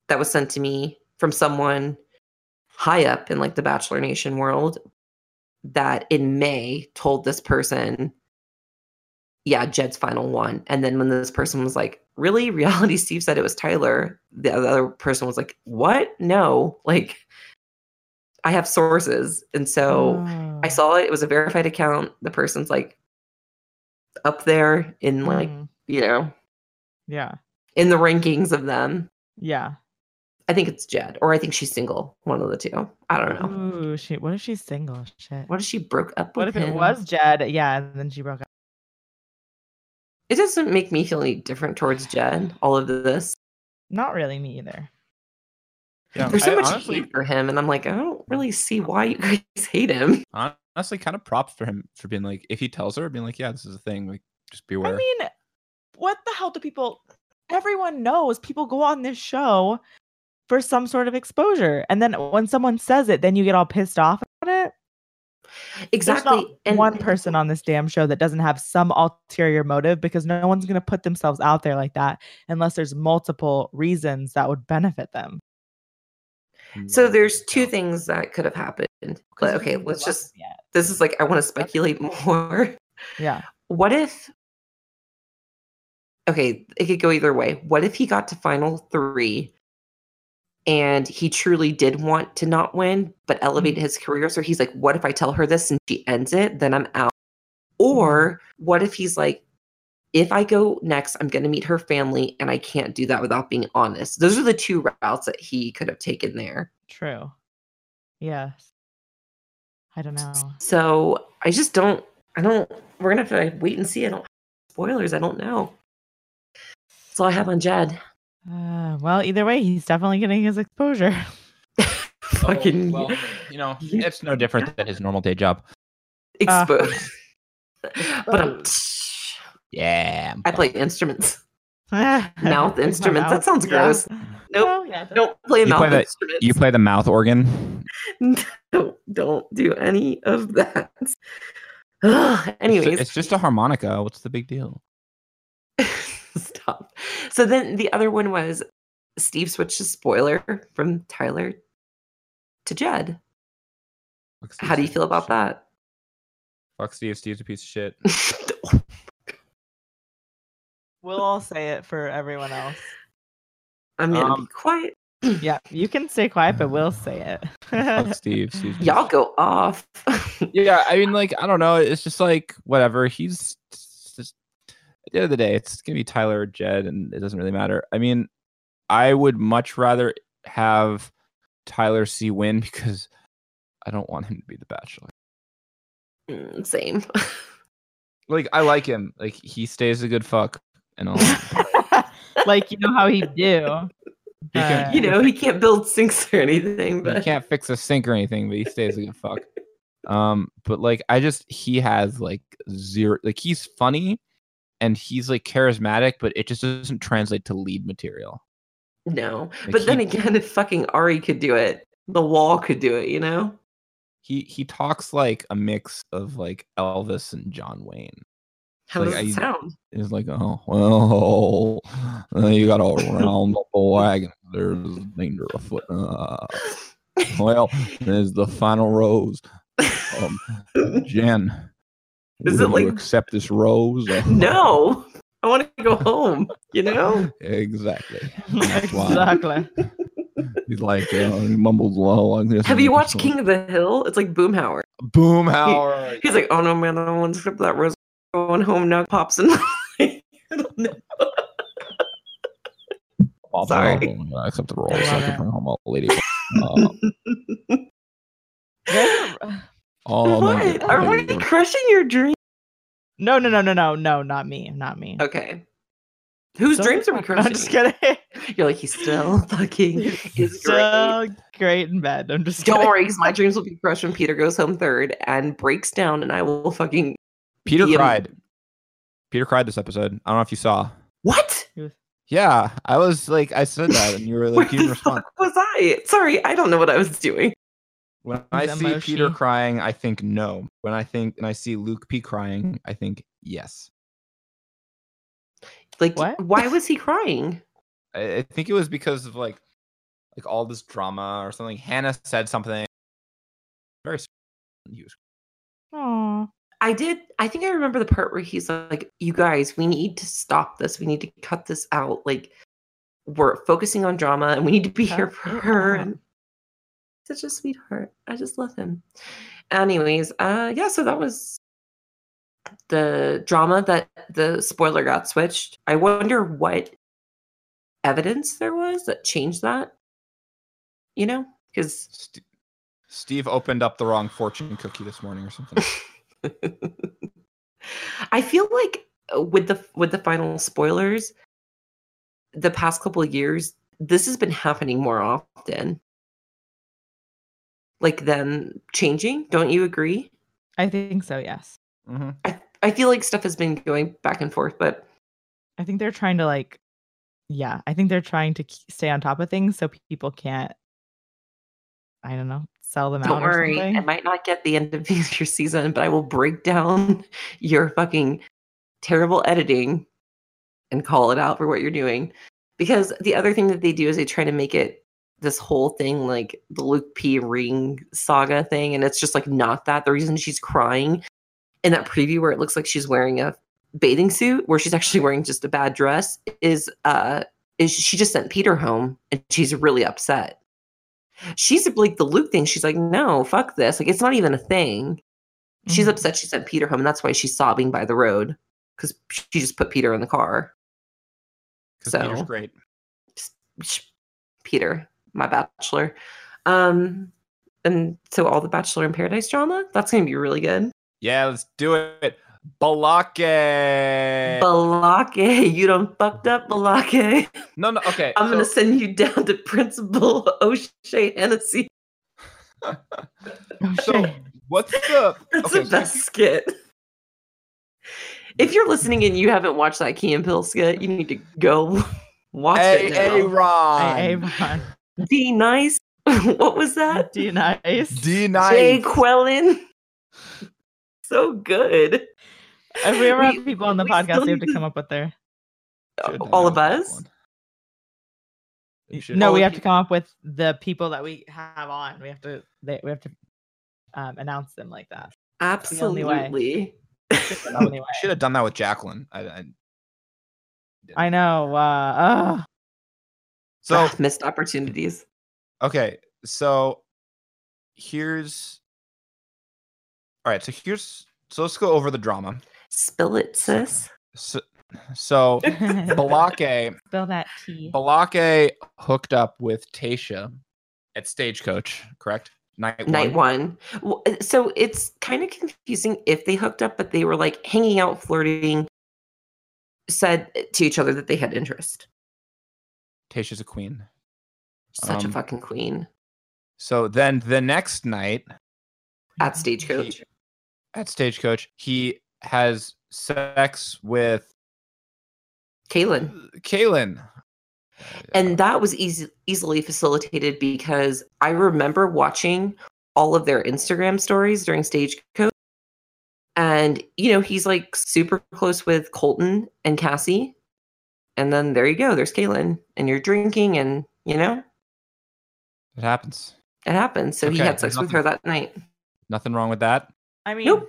that was sent to me from someone high up in like the Bachelor Nation world that in May told this person, "Yeah, Jed's final one," and then when this person was like, "Really?" Reality Steve said it was Tyler. The other person was like, "What? No!" Like, I have sources, and so. I Oh. saw it. It was a verified account. The person's like up there in like, Mhm. you know, Yeah. in the rankings of them. Yeah. I think it's Jed, or I think she's single. One of the two. I don't know. Ooh, she. What if she's single? Shit. What if she broke up with What if it was Jed? Yeah, and then she broke up. It doesn't make me feel any different towards Jed. All of this. Not really me either. Yeah, There's so I much honestly, hate for him, and I'm like, I don't really see why you guys hate him. honestly, kind of props for him for being like, if he tells her, being like, yeah, this is a thing. Like, just beware. I mean, what the hell do people? Everyone knows people go on this show for some sort of exposure, and then when someone says it, then you get all pissed off about it. Exactly. There's not and one person on this damn show that doesn't have some ulterior motive because no one's going to put themselves out there like that unless there's multiple reasons that would benefit them. So there's two things that could have happened. But okay, let's just. This is like I want to speculate more. Yeah. what if okay it could go either way what if he got to final three and he truly did want to not win but elevate mm-hmm. his career. So he's like what if i tell her this and she ends it? Then i'm out. Or mm-hmm. what if he's like if i go next i'm going to meet her family and i can't do that without being honest. Those are the two routes that he could have taken there. True. Yes. I don't know. so i just don't i don't we're going to have to wait and see. I don't spoilers i don't know. That's all i have on jed Uh, well, either way, he's definitely getting his exposure. fucking well, you know, it's no different than his normal day job. exposed. but I'm, Yeah. I play instruments. Mouth Mouth instruments. That sounds gross. Nope. Oh, yeah, Don't play You mouth play the- instruments. You play the mouth organ. don't don't do any of that. Ugh, It's, anyways, ju- it's just a harmonica. What's the big deal? stop. So then the other one was Steve switched to spoiler from Tyler to Jed. Fuck Steve, How do you feel a piece of about shit. that? Fuck Steve. Steve's a piece of shit. We'll all say it for everyone else. I'm gonna Um, be quiet. Yeah, you can stay quiet, but we'll say it. Fuck Steve. Steve's a piece of Y'all go off. yeah i mean like i don't know it's just like whatever he's just at the end of the day it's gonna be tyler or jed and it doesn't really matter i mean i would much rather have tyler c win because i don't want him to be the bachelor Mm, Same. like i like him like he stays a good fuck and all like you know how he do. He can- but- you know, he can't build sinks or anything, but he can't fix a sink or anything but he stays a good fuck um but like i just he has like zero like he's funny and he's like charismatic but it just doesn't translate to lead material no. Like, but then again, if fucking Ari could do it, the wall could do it, you know? he he talks like a mix of like Elvis and John Wayne. How Like, does it I- sound? He's like, oh well, uh, you got to round up the wagon. There's danger afoot. Uh, well, there's the final rose. Um, Jen, Is will it you like- accept this rose? Uh, no. I want to go home, you know? exactly. That's why exactly. he's like, uh, he mumbles low. Like this. Have you watched King of the Hill? It's like Boomhauer. Boomhauer? He's like, oh no, man, I don't want to skip that rose. Going home now, pops and I don't know. Bob Sorry. Dylan, I accept the role. I So I love can bring home a lady. Uh, all what? night. Are we crushing your dream? no, no, no, no, no, no, not me, not me. Okay. Whose Still- dreams are we crushing? I'm just kidding. You're like, he's still fucking is great. so great in bed. I'm just Don't kidding. worry, 'cause my dreams will be crushed when Peter goes home third and breaks down, and I will fucking Peter be a- cried. Peter cried this episode. I don't know if you saw. What? Yeah, I was like, I said that, and you were like, you didn't the respond. fuck was I? Sorry, I don't know what I was doing. When I He's see Peter crying, I think no. When I think and I see Luke P crying, I think yes. Like, What? why was he crying? I, I think it was because of like, like all this drama or something. Hannah said something. Very. s- He was Aw. I did. I think I remember the part where he's like, "You guys, we need to stop this. We need to cut this out. Like, we're focusing on drama, and we need to be here for her." And such a sweetheart. I just love him. Anyways, uh, yeah. So that was the drama that the spoiler got switched. I wonder what evidence there was that changed that. You know, because St- Steve opened up the wrong fortune cookie this morning or something. I feel like uh, with the with the final spoilers, the past couple of years, this has been happening more often. Like them changing, don't you agree? I think so. Yes. hmm I I feel like stuff has been going back and forth, but I think they're trying to like, yeah. I think they're trying to stay on top of things so people can't. I don't know. Sell them out. don't out or worry. something. I might not get the end of your season, but I will break down your fucking terrible editing and call it out for what you're doing. Because the other thing that they do is they try to make it this whole thing like the Luke P ring saga thing, and it's just like not that. The reason she's crying in that preview where it looks like she's wearing a bathing suit, where she's actually wearing just a bad dress, is uh is she just sent Peter home and she's really upset. She's like the Luke thing. She's like, no, fuck this. Like, it's not even a thing. She's Mhm. upset she sent Peter home, and that's why she's sobbing by the road because she just put Peter in the car. So- Peter's great. Peter, my bachelor. Um, and so all the Bachelor in Paradise drama, that's gonna be really good. Yeah, let's do it. Balake. Balake, you done fucked up, Balake. no, no. Okay. I'm gonna send you down to Principal O'Shea Hennessy. So what's the That's okay? the so best skit. If you're listening and you haven't watched that Key and Peele skit, you need to go watch Hey, it. hey, now. Ron. Hey, Avon. D nice. what was that? D nice. D Nice. Jay nice. Quellen. So good. If we ever We- have people on the we podcast, still we have to come up with their. Should've All of us? one. We should- No, we have you. to come up with the people that we have on. We have to. They, we have to um, announce them like that. the only way. Absolutely. The only way. should have done that with Jacqueline. I, I, I know. Uh, ugh. So Ah, missed opportunities. okay, so here's all right. So here's so let's go over the drama. Spill it, sis. So, so Balake Spill that tea. Balake hooked up with Tasha at Stagecoach, correct? Night one. Night one. one. Uh, So it's kind of confusing if they hooked up, but they were like hanging out, flirting, said to each other that they had interest. Tasha's a queen. Such a Um, fucking queen So then the next night at Stagecoach. at Stagecoach, he has sex with Caelynn. Caelynn. And that was easy, easily facilitated because I remember watching all of their Instagram stories during Stagecoach. And, you know, he's like super close with Colton and Cassie. And then there you go, there's Caelynn. And you're drinking, and, you know, it happens. it happens. So he had sex there's with her that night. Nothing wrong with that. I mean, Nope.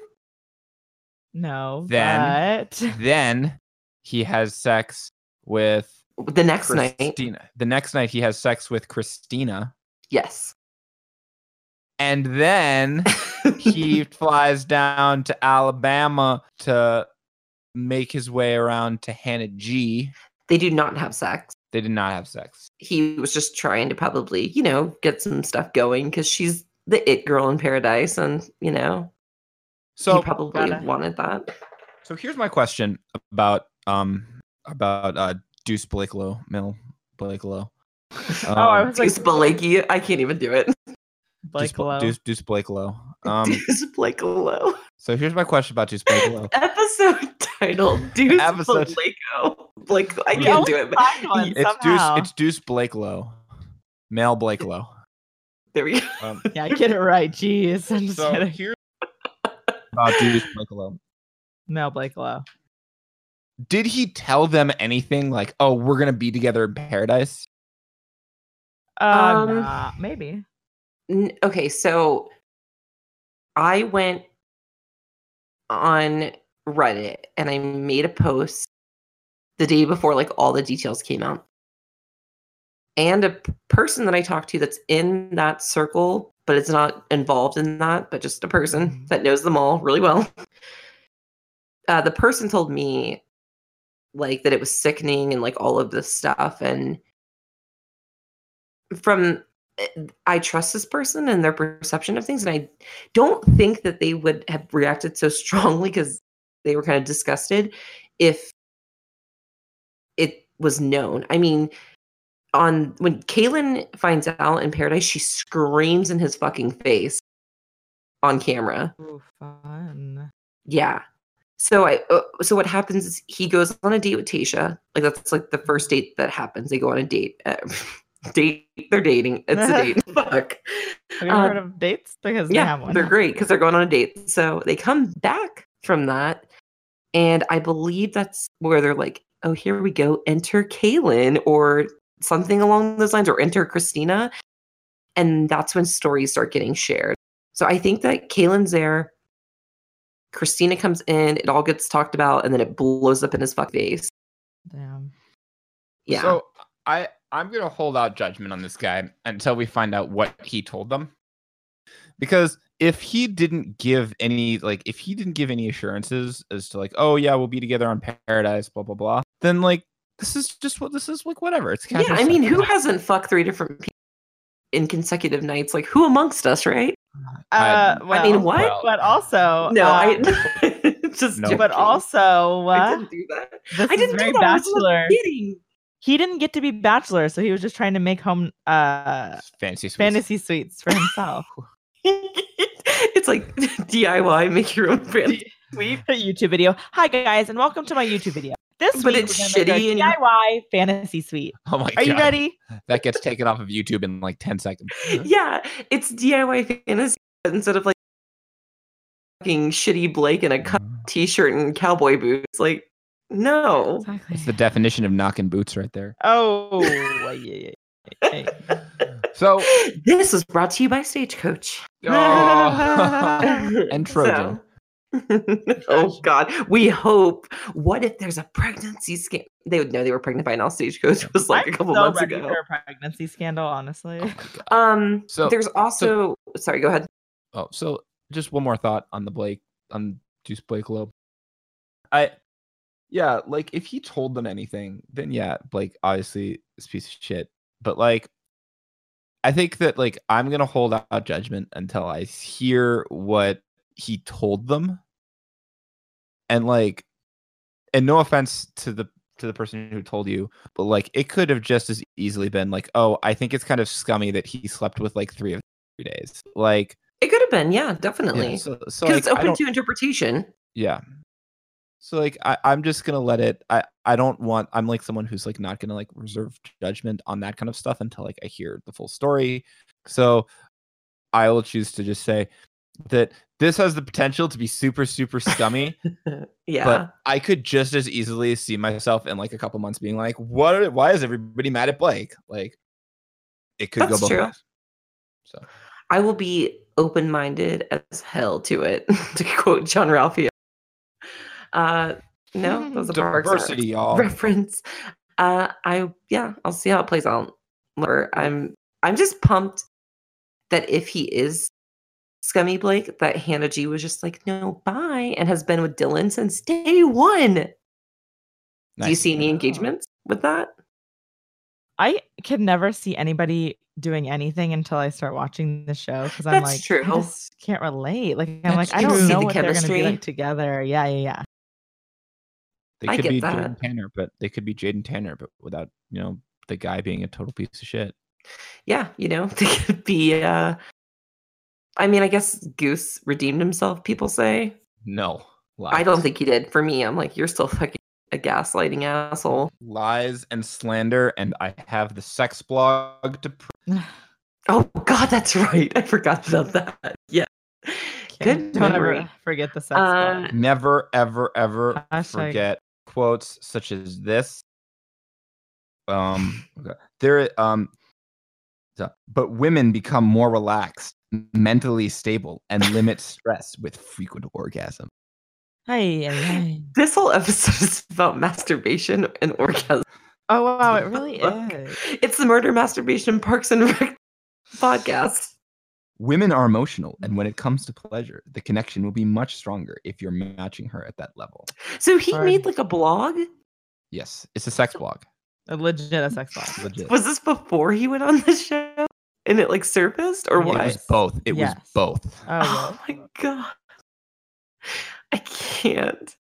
no. Then- but Then he has sex with The next night. Kristina. The next night he has sex with Kristina. Yes. And then he flies down to Alabama to make his way around to Hannah G. they do not have sex. They did not have sex. He was just trying to probably, you know, get some stuff going because she's the it girl in paradise. And, you know, So he probably gotta- wanted that. So here's my question about um about uh Deuce Blakelow, Mel Blakelow. oh, I Um, was like, Deuce Blakey. I can't even do it. Blake Deuce, Lowe. Deuce, Deuce Blakelow. Um, Deuce Blakelow. So here's my question about Deuce Blakelow. Episode title Deuce Episode- Blakeo. Blake, I We can't do it. but find It's somehow. Deuce. It's Deuce Blakelow, Mel Blakelow. There we go. Um, yeah, get it right. Jeez, I'm just so kidding. here's about Deuce Blakelow. Mel Blake Lowe. Did he tell them anything like, "Oh, we're gonna be together in paradise"? Uh, Um, nah, maybe. N- okay, so I went on Reddit and I made a post the day before like all the details came out. And a person that I talked to that's in that circle, but it's not involved in that, but just a person Mhm. that knows them all really well. Uh, the person told me like that it was sickening and like all of this stuff. And from I trust this person and their perception of things, and I don't think that they would have reacted so strongly because they were kind of disgusted if it was known. I mean, on when Caelynn finds out in Paradise, she screams in his fucking face on camera. Ooh, fun. Yeah. So I uh, so what happens is he goes on a date with Tasha. Like that's like the first date that happens. They go on a date. Date. They're dating. It's a date. Fuck. Have you Uh, heard of dates? Because they Yeah, have one. they're great because they're going on a date. So they come back from that, and I believe that's where they're like, "Oh, here we go. Enter Caelynn or something along those lines, or enter Kristina," and that's when stories start getting shared. So I think that Caelynn's there. Kristina comes in. It all gets talked about, and then it blows up in his fuck face. Damn. Yeah. So I I'm gonna hold out judgment on this guy until we find out what he told them. Because if he didn't give any like if he didn't give any assurances as to like, oh yeah, we'll be together on paradise, blah blah blah, then like this is just what this is like whatever. It's yeah. I mean, who hasn't fucked three different people in consecutive nights? Like, who amongst us, right? Uh, I- well, I mean, what? well, But also, no, uh, I just. No. but joking. also, I uh, didn't do that. this I didn't very do that. I was kidding. He didn't get to be bachelor, so he was just trying to make home uh fantasy suites. fantasy suites for himself. it's like DIY, make your own brand. Sweet. YouTube video. Hi guys, and welcome to my YouTube video. This But week it's we're gonna make shitty and- DIY fantasy suite. Oh my god. Are you ready? That gets taken off of YouTube in like 10 seconds. Yeah, it's DIY fantasy but instead of like fucking shitty Blake in a cut t-shirt and cowboy boots. Like, no. Exactly. It's the definition of knocking boots right there. Oh, yeah, yeah, yeah, yeah. So, This was brought to you by Stagecoach. oh, and Trojan. So- oh God, we hope. What if there's a pregnancy scam? They would know they were pregnant by now. Stagecoach was like I'm a couple so months ready ago. for a pregnancy scandal, honestly. Oh. Um, So- there's also. sorry, go ahead. Oh, so just one more thought on the Blake on Juice Blake Loeb. I yeah, like if he told them anything, then yeah, Blake obviously is a piece of shit. But like I think that like I'm gonna hold out judgment until I hear what he told them. And like and no offense to the to the person who told you, but like it could have just as easily been like, oh, I think it's kind of scummy that he slept with like three of three days. Like It could have been, yeah, yeah, definitely. so, so Because like, it's open to interpretation. yeah. So like I, I'm just gonna let it I, I don't want I'm like someone who's like not gonna like reserve judgment on that kind of stuff until like I hear the full story. So I will choose to just say that this has the potential to be super, super scummy, yeah. but I could just as easily see myself in like a couple months being like, what are- why is everybody mad at Blake? Like it could That's go both true. ways. So I will be open minded as hell to it, to quote Jean-Ralphio. Uh, no, that was a Parks and Rec diversity, y'all. reference. Uh, I yeah, I'll see how it plays out. I'm I'm just pumped that if he is scummy Blake, that Hannah G was just like, no, bye, and has been with Dylan since day one. Do you see any engagements with that? I can never see anybody doing anything until I start watching the show because I'm like, true. I just can't relate. Like, I'm That's like, I don't See know the what they're gonna be like together. Yeah, yeah, yeah. They I could get be that. Jaden Tanner, but they could be Jaden Tanner, but without you know the guy being a total piece of shit. Yeah, you know, they could be uh I mean, I guess Goose redeemed himself, people say. No, lies. I don't think he did. For me, I'm like, you're still fucking a gaslighting asshole. lies and slander, and I have the sex blog to. Pr- Oh god, that's right. I forgot about that. Yeah. Good Don't memory. ever forget the sex. Uh, bug. Never, ever, ever Hashtag- forget quotes such as this. Um, there, um, but women become more relaxed, mentally stable, and limit stress with frequent orgasm. Hey, hey, hey. This whole episode is about masturbation and orgasm. Oh wow, it really Fuck. is. It's the Murder Masturbation Parks and Rec podcast. Women are emotional, and when mm-hmm. it comes to pleasure, the connection will be much stronger if you're matching her at that level. So he Hard. made like a blog. Yes, it's a sex blog. A legit a sex blog. Legit. Was this before he went on the show? And it like surfaced or what? It was both. It Yes. was both. Oh, Oh my god. I can't.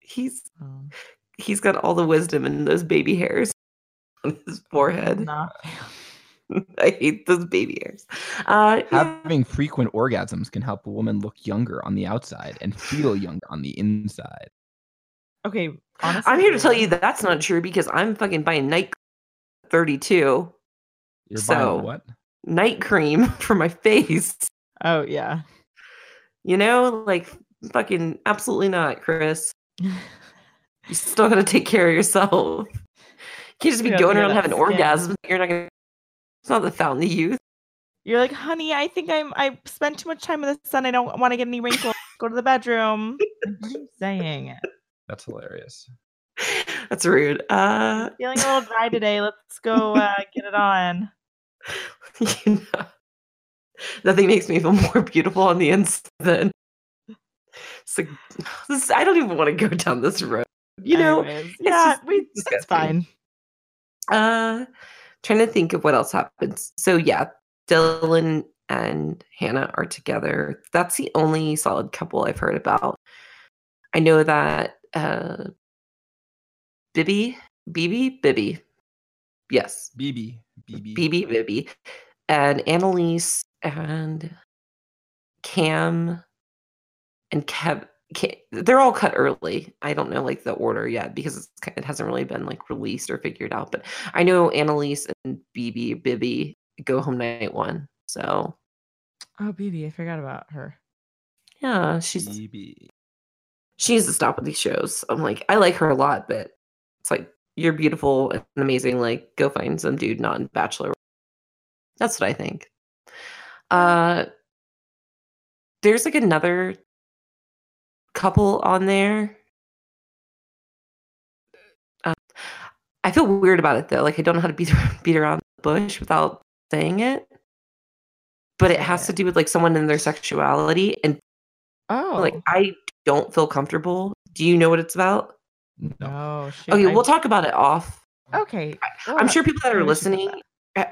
He's well. he's got all the wisdom in those baby hairs on his forehead. Nah. I hate those baby hairs. Uh yeah. Having frequent orgasms can help a woman look younger on the outside and feel younger on the inside. Okay, honestly, I'm here to tell you that that's not true because I'm fucking buying night 32 You're So- buying what? night cream for my face. Oh yeah. You know, like fucking absolutely not, Chris. You still gotta take care of yourself. You can't just be You gotta going around having skin. orgasms. You're not gonna. It's not the fountain of youth. You're like, honey, I think I'm I spent too much time in the sun. I don't want to get any wrinkles. Go to the bedroom. Like, what are you saying? That's hilarious. That's rude. Uh, Feeling a little dry today. Let's go uh, get it on. you know, nothing makes me feel more beautiful on the inside than. It's like, this, I don't even want to go down this road. You know, Anyways, yeah, just we, it's disgusting. fine. Uh, trying to think of what else happens. So yeah, Dylan and Hannah are together. That's the only solid couple I've heard about. I know that uh, Bibby, Bibi, Bibby, yes, Bibi, Bibi. Bibi, Bibby, and Annaliese and Cam and Kev, they're all cut early. I don't know like the order yet because it's, it hasn't really been like released or figured out. But I know Annaliese and BB Bibby go home night one. So Oh, BB, I forgot about her. yeah, she's Maybe. she needs to stop with these shows. I'm like, I like her a lot, but it's like you're beautiful and amazing. Like, go find some dude not in Bachelor. That's what I think. Uh, there's like another couple on there. Uh, I feel weird about it though. Like, I don't know how to beat beat around the bush without saying it. But it has to do with like someone in their sexuality, and Oh, like I don't feel comfortable. Do you know what it's about? No. oh. Okay, I- we'll talk about it off. Okay. I'm sure people that are maybe we should do listening,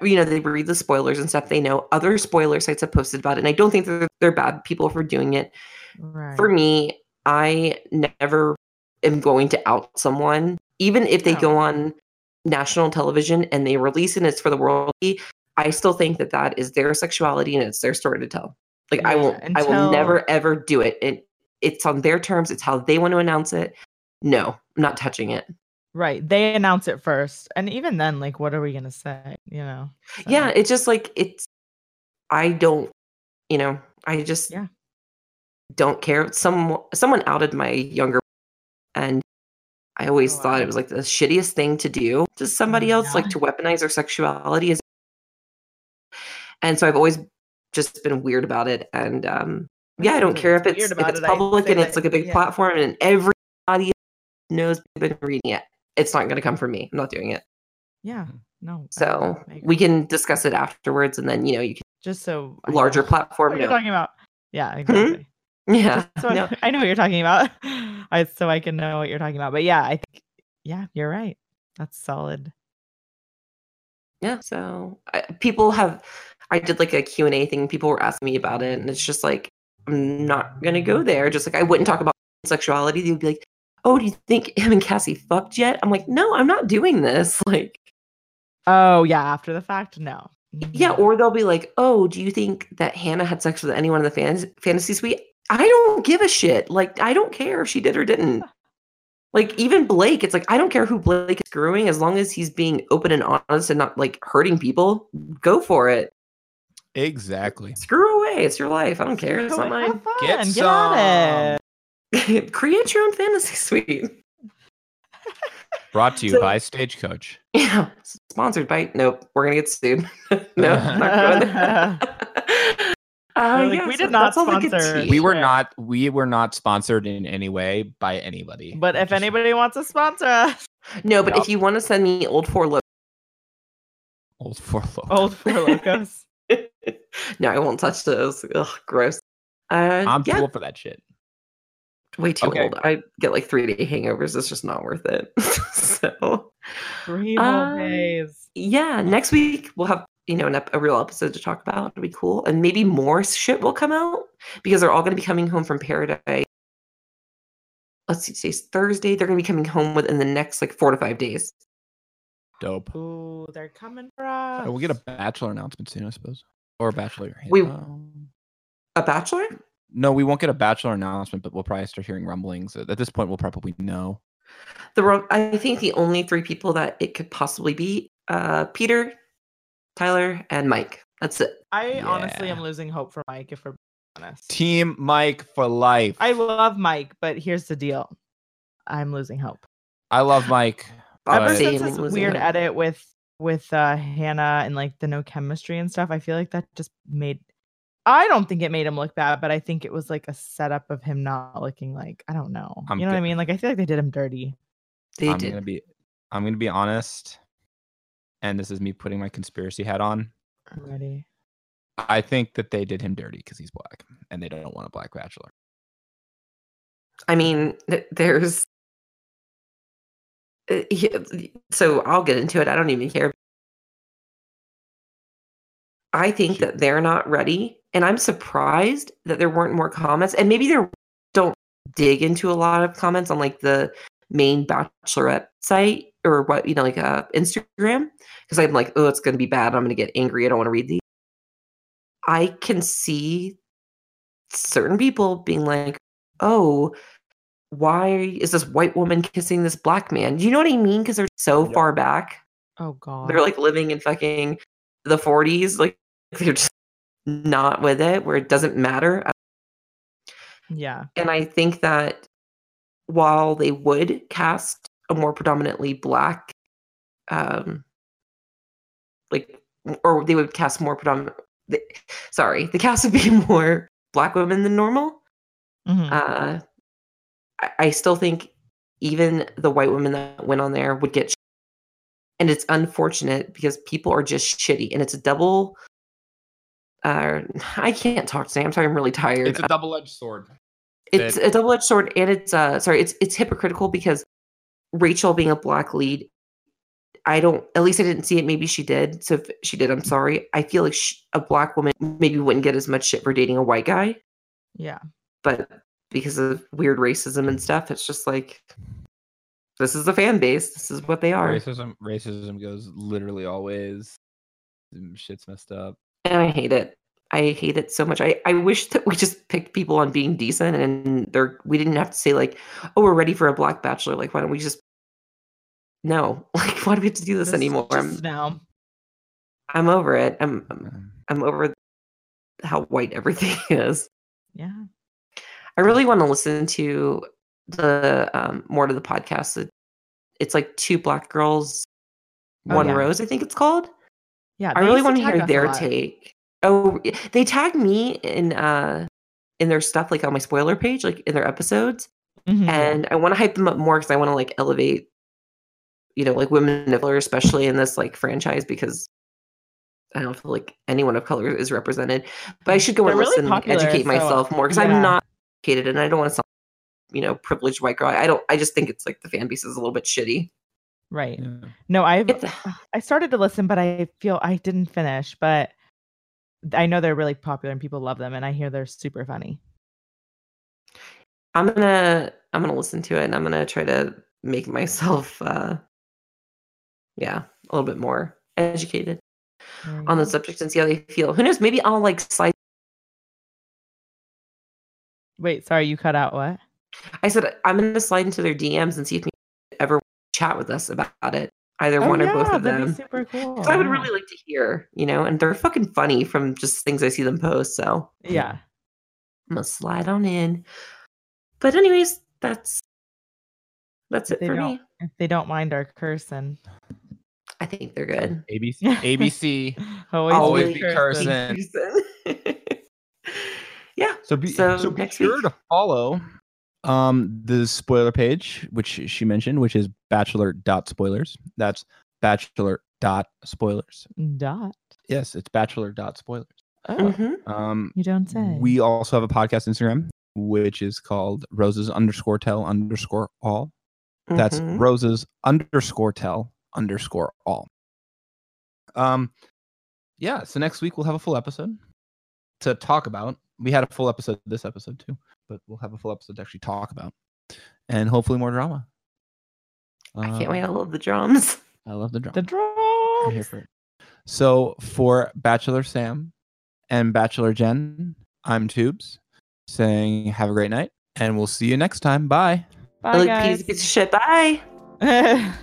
you know, they read the spoilers and stuff. They know other spoiler sites have posted about it, and I don't think they're, they're bad people for doing it. Right. For me, I never am going to out someone, even if they No. go on national television and they release it and it's for the world. I still think that that is their sexuality and it's their story to tell. Like I Yeah, will, I will never ever do it. It it's on their terms. It's how they want to announce it. No, I'm not touching it. Right. They announce it first. And even then, like, what are we gonna say? You know? yeah it's just like it's i don't you know i just Yeah. Don't care some someone outed my younger and i always Oh, thought it was like the shittiest thing to do to somebody else like to weaponize their sexuality is and so i've always just been weird about it and um yeah i don't care if it's if it's public say and it's like a big yeah. platform and everybody knows been reading it it's not going to come from me i'm not doing it Yeah. No. So we can discuss it afterwards and then you know you can just so larger know platform what you're talking about. Yeah, exactly. Yeah So no I know what you're talking about. I so I can know what you're talking about. But yeah, I think yeah, you're right. That's solid. yeah so I, people have i did like a q&a thing people were asking me about it and it's just like i'm not gonna go there just like i wouldn't talk about sexuality they would be like oh do you think him and cassie fucked yet i'm like no i'm not doing this like Oh yeah, after the fact, no. yeah mm-hmm. or they'll be like oh do you think that hannah had sex with anyone in the fan- fantasy suite i don't give a shit like i don't care if she did or didn't like even blake it's like i don't care who blake is screwing as long as he's being open and honest and not like hurting people go for it Exactly. screw away. It's your life. I don't care. It's not have mine. Get Get, at it. Create your own fantasy suite. Brought to you So- by Stagecoach. Yeah. Sponsored by. Nope. We're gonna get sued. no. not going there. Uh, They're like, yeah, "We so did not that's all I could sponsor." We were not we were not sponsored in any way by anybody. But if Just anybody wants to sponsor us, No, but Yep. if you want to send me old four lo- old for low. old Four Lokos. no, I won't touch those. Ugh, gross. Uh, I'm yeah, too old for that shit. way too Okay. old. I get like three day hangovers. It's just not worth it. so Three whole Um, days. yeah, next week we'll have you know an ep- a real episode to talk about. It'll be cool, and maybe more shit will come out because they're all going to be coming home from Paradise. Let's see, today's Thursday. They're going to be coming home within the next like four to five days. Dope. Ooh, they're coming for us. we'll get a bachelor announcement soon, I suppose. Or a bachelor. We- A Bachelor? no, we won't get a bachelor announcement, but we'll probably start hearing rumblings. At this point, we'll probably know. The I think the only three people that it could possibly be uh, Peter, Tyler, and Mike. That's it. I honestly am losing hope for Mike, if we're honest. Team Mike for life. I love Mike, but here's the deal. I'm losing hope. I love Mike. Ever Ever but- since this weird hope. edit with with uh Hannah and like the no chemistry and stuff, I feel like that just made I don't think it made him look bad, but I think it was like a setup of him not looking like I don't know. I'm you know what I mean? Like I feel like they did him dirty They I'm did. gonna be I'm gonna be honest. And this is me putting my conspiracy hat on. already. I think that they did him dirty because he's black and they don't want a black bachelor. I mean, th- there's. uh, so I'll get into it. I don't even care. I think Shoot. that they're not ready, and I'm surprised that there weren't more comments. And maybe they don't dig into a lot of comments on like the main Bachelorette site or what you know, like uh, Instagram, because I'm like, oh, it's going to be bad. I'm going to get angry. I don't want to read these. I can see certain people being like, oh, why is this white woman kissing this black man? Do you know what I mean? Because they're so Yep. far back. Oh god. They're like living in fucking the 40s. Like they're just not with it, where it doesn't matter. yeah. And I think that while they would cast a more predominantly black, um, like, or they would cast more predominant. The, sorry, the cast would be more black women than normal. Mhm. Uh, I, I still think even the white women that went on there would get. sh- And it's unfortunate because people are just shitty, and it's a double. Uh, I can't talk today. I'm sorry. I'm really tired. It's a double-edged sword. It's a double-edged sword and it's uh sorry it's it's hypocritical because rachel being a black lead i don't at least i didn't see it maybe she did so if she did i'm sorry i feel like sh a black woman maybe wouldn't get as much shit for dating a white guy yeah. but because of weird racism and stuff it's just like this is the fan base this is what they are Racism, racism goes literally always. Shit's messed up. and i hate it i hate it so much i i wish that we just picked people on being decent and they're we didn't have to say like oh we're ready for a black bachelor like why don't we just no like why do we have to do this Just- anymore i'm now. i'm over it i'm I'm- Um, i'm over how white everything is Yeah. i really want to listen to the um more to the podcast it's like two black girls Oh, one yeah. rose i think it's called Yeah. I really want to hear their take. Oh, they tagged me in uh in their stuff like on my spoiler page, like in their episodes, Mhm. and I want to hype them up more because I want to like elevate, you know, like women of color, especially in this like franchise because I don't feel like anyone of color is represented. But I should go They're and really listen, and popular, educate so, myself more because yeah. I'm not educated and I don't want to sound, you know, privileged white girl. I don't. I just think it's like the fan base is a little bit shitty. right. yeah. No, I've It's, I started to listen, but I feel I didn't finish. But I know they're really popular and people love them, and I hear they're super funny. I'm gonna I'm gonna listen to it and I'm gonna try to make myself uh yeah, a little bit more educated you on the subject and see how they feel. Who knows? Maybe I'll like slide Wait, sorry, you cut out what? I said I'm gonna slide into their DMs and see if they ever chat with us about it. Either Oh, one or both yeah, of that'd be them. super cool. 'Cause I would really like to hear, you know, and they're fucking funny from just things I see them post. So Yeah. I'm gonna slide on in. But anyways, that's that's If it they for me. if they don't mind our cursing. I think they're good. ABC, ABC. Always, Always be be cursing. cursing. yeah. So be So so, be sure week- to follow um the spoiler page, which she mentioned, which is bachelor dot spoilers. That's bachelor dot spoilers. Dot. Yes, it's bachelor dot spoilers. Oh, Mhm. Um you don't say. we also have a podcast Instagram, which is called roses underscore tell underscore all. That's Mhm. roses underscore tell underscore all. Um, yeah. So next week we'll have a full episode to talk about. We had a full episode this episode too, but we'll have a full episode to actually talk about, and hopefully more drama. I can't wait. I Um, love the drums. I love the drums. the I'm here drums. for it. So for Bachelor Sam and Bachelor Jen, I'm Tubes saying have a great night, and we'll see you next time. Bye. Bye, like guys. piece of shit. Bye.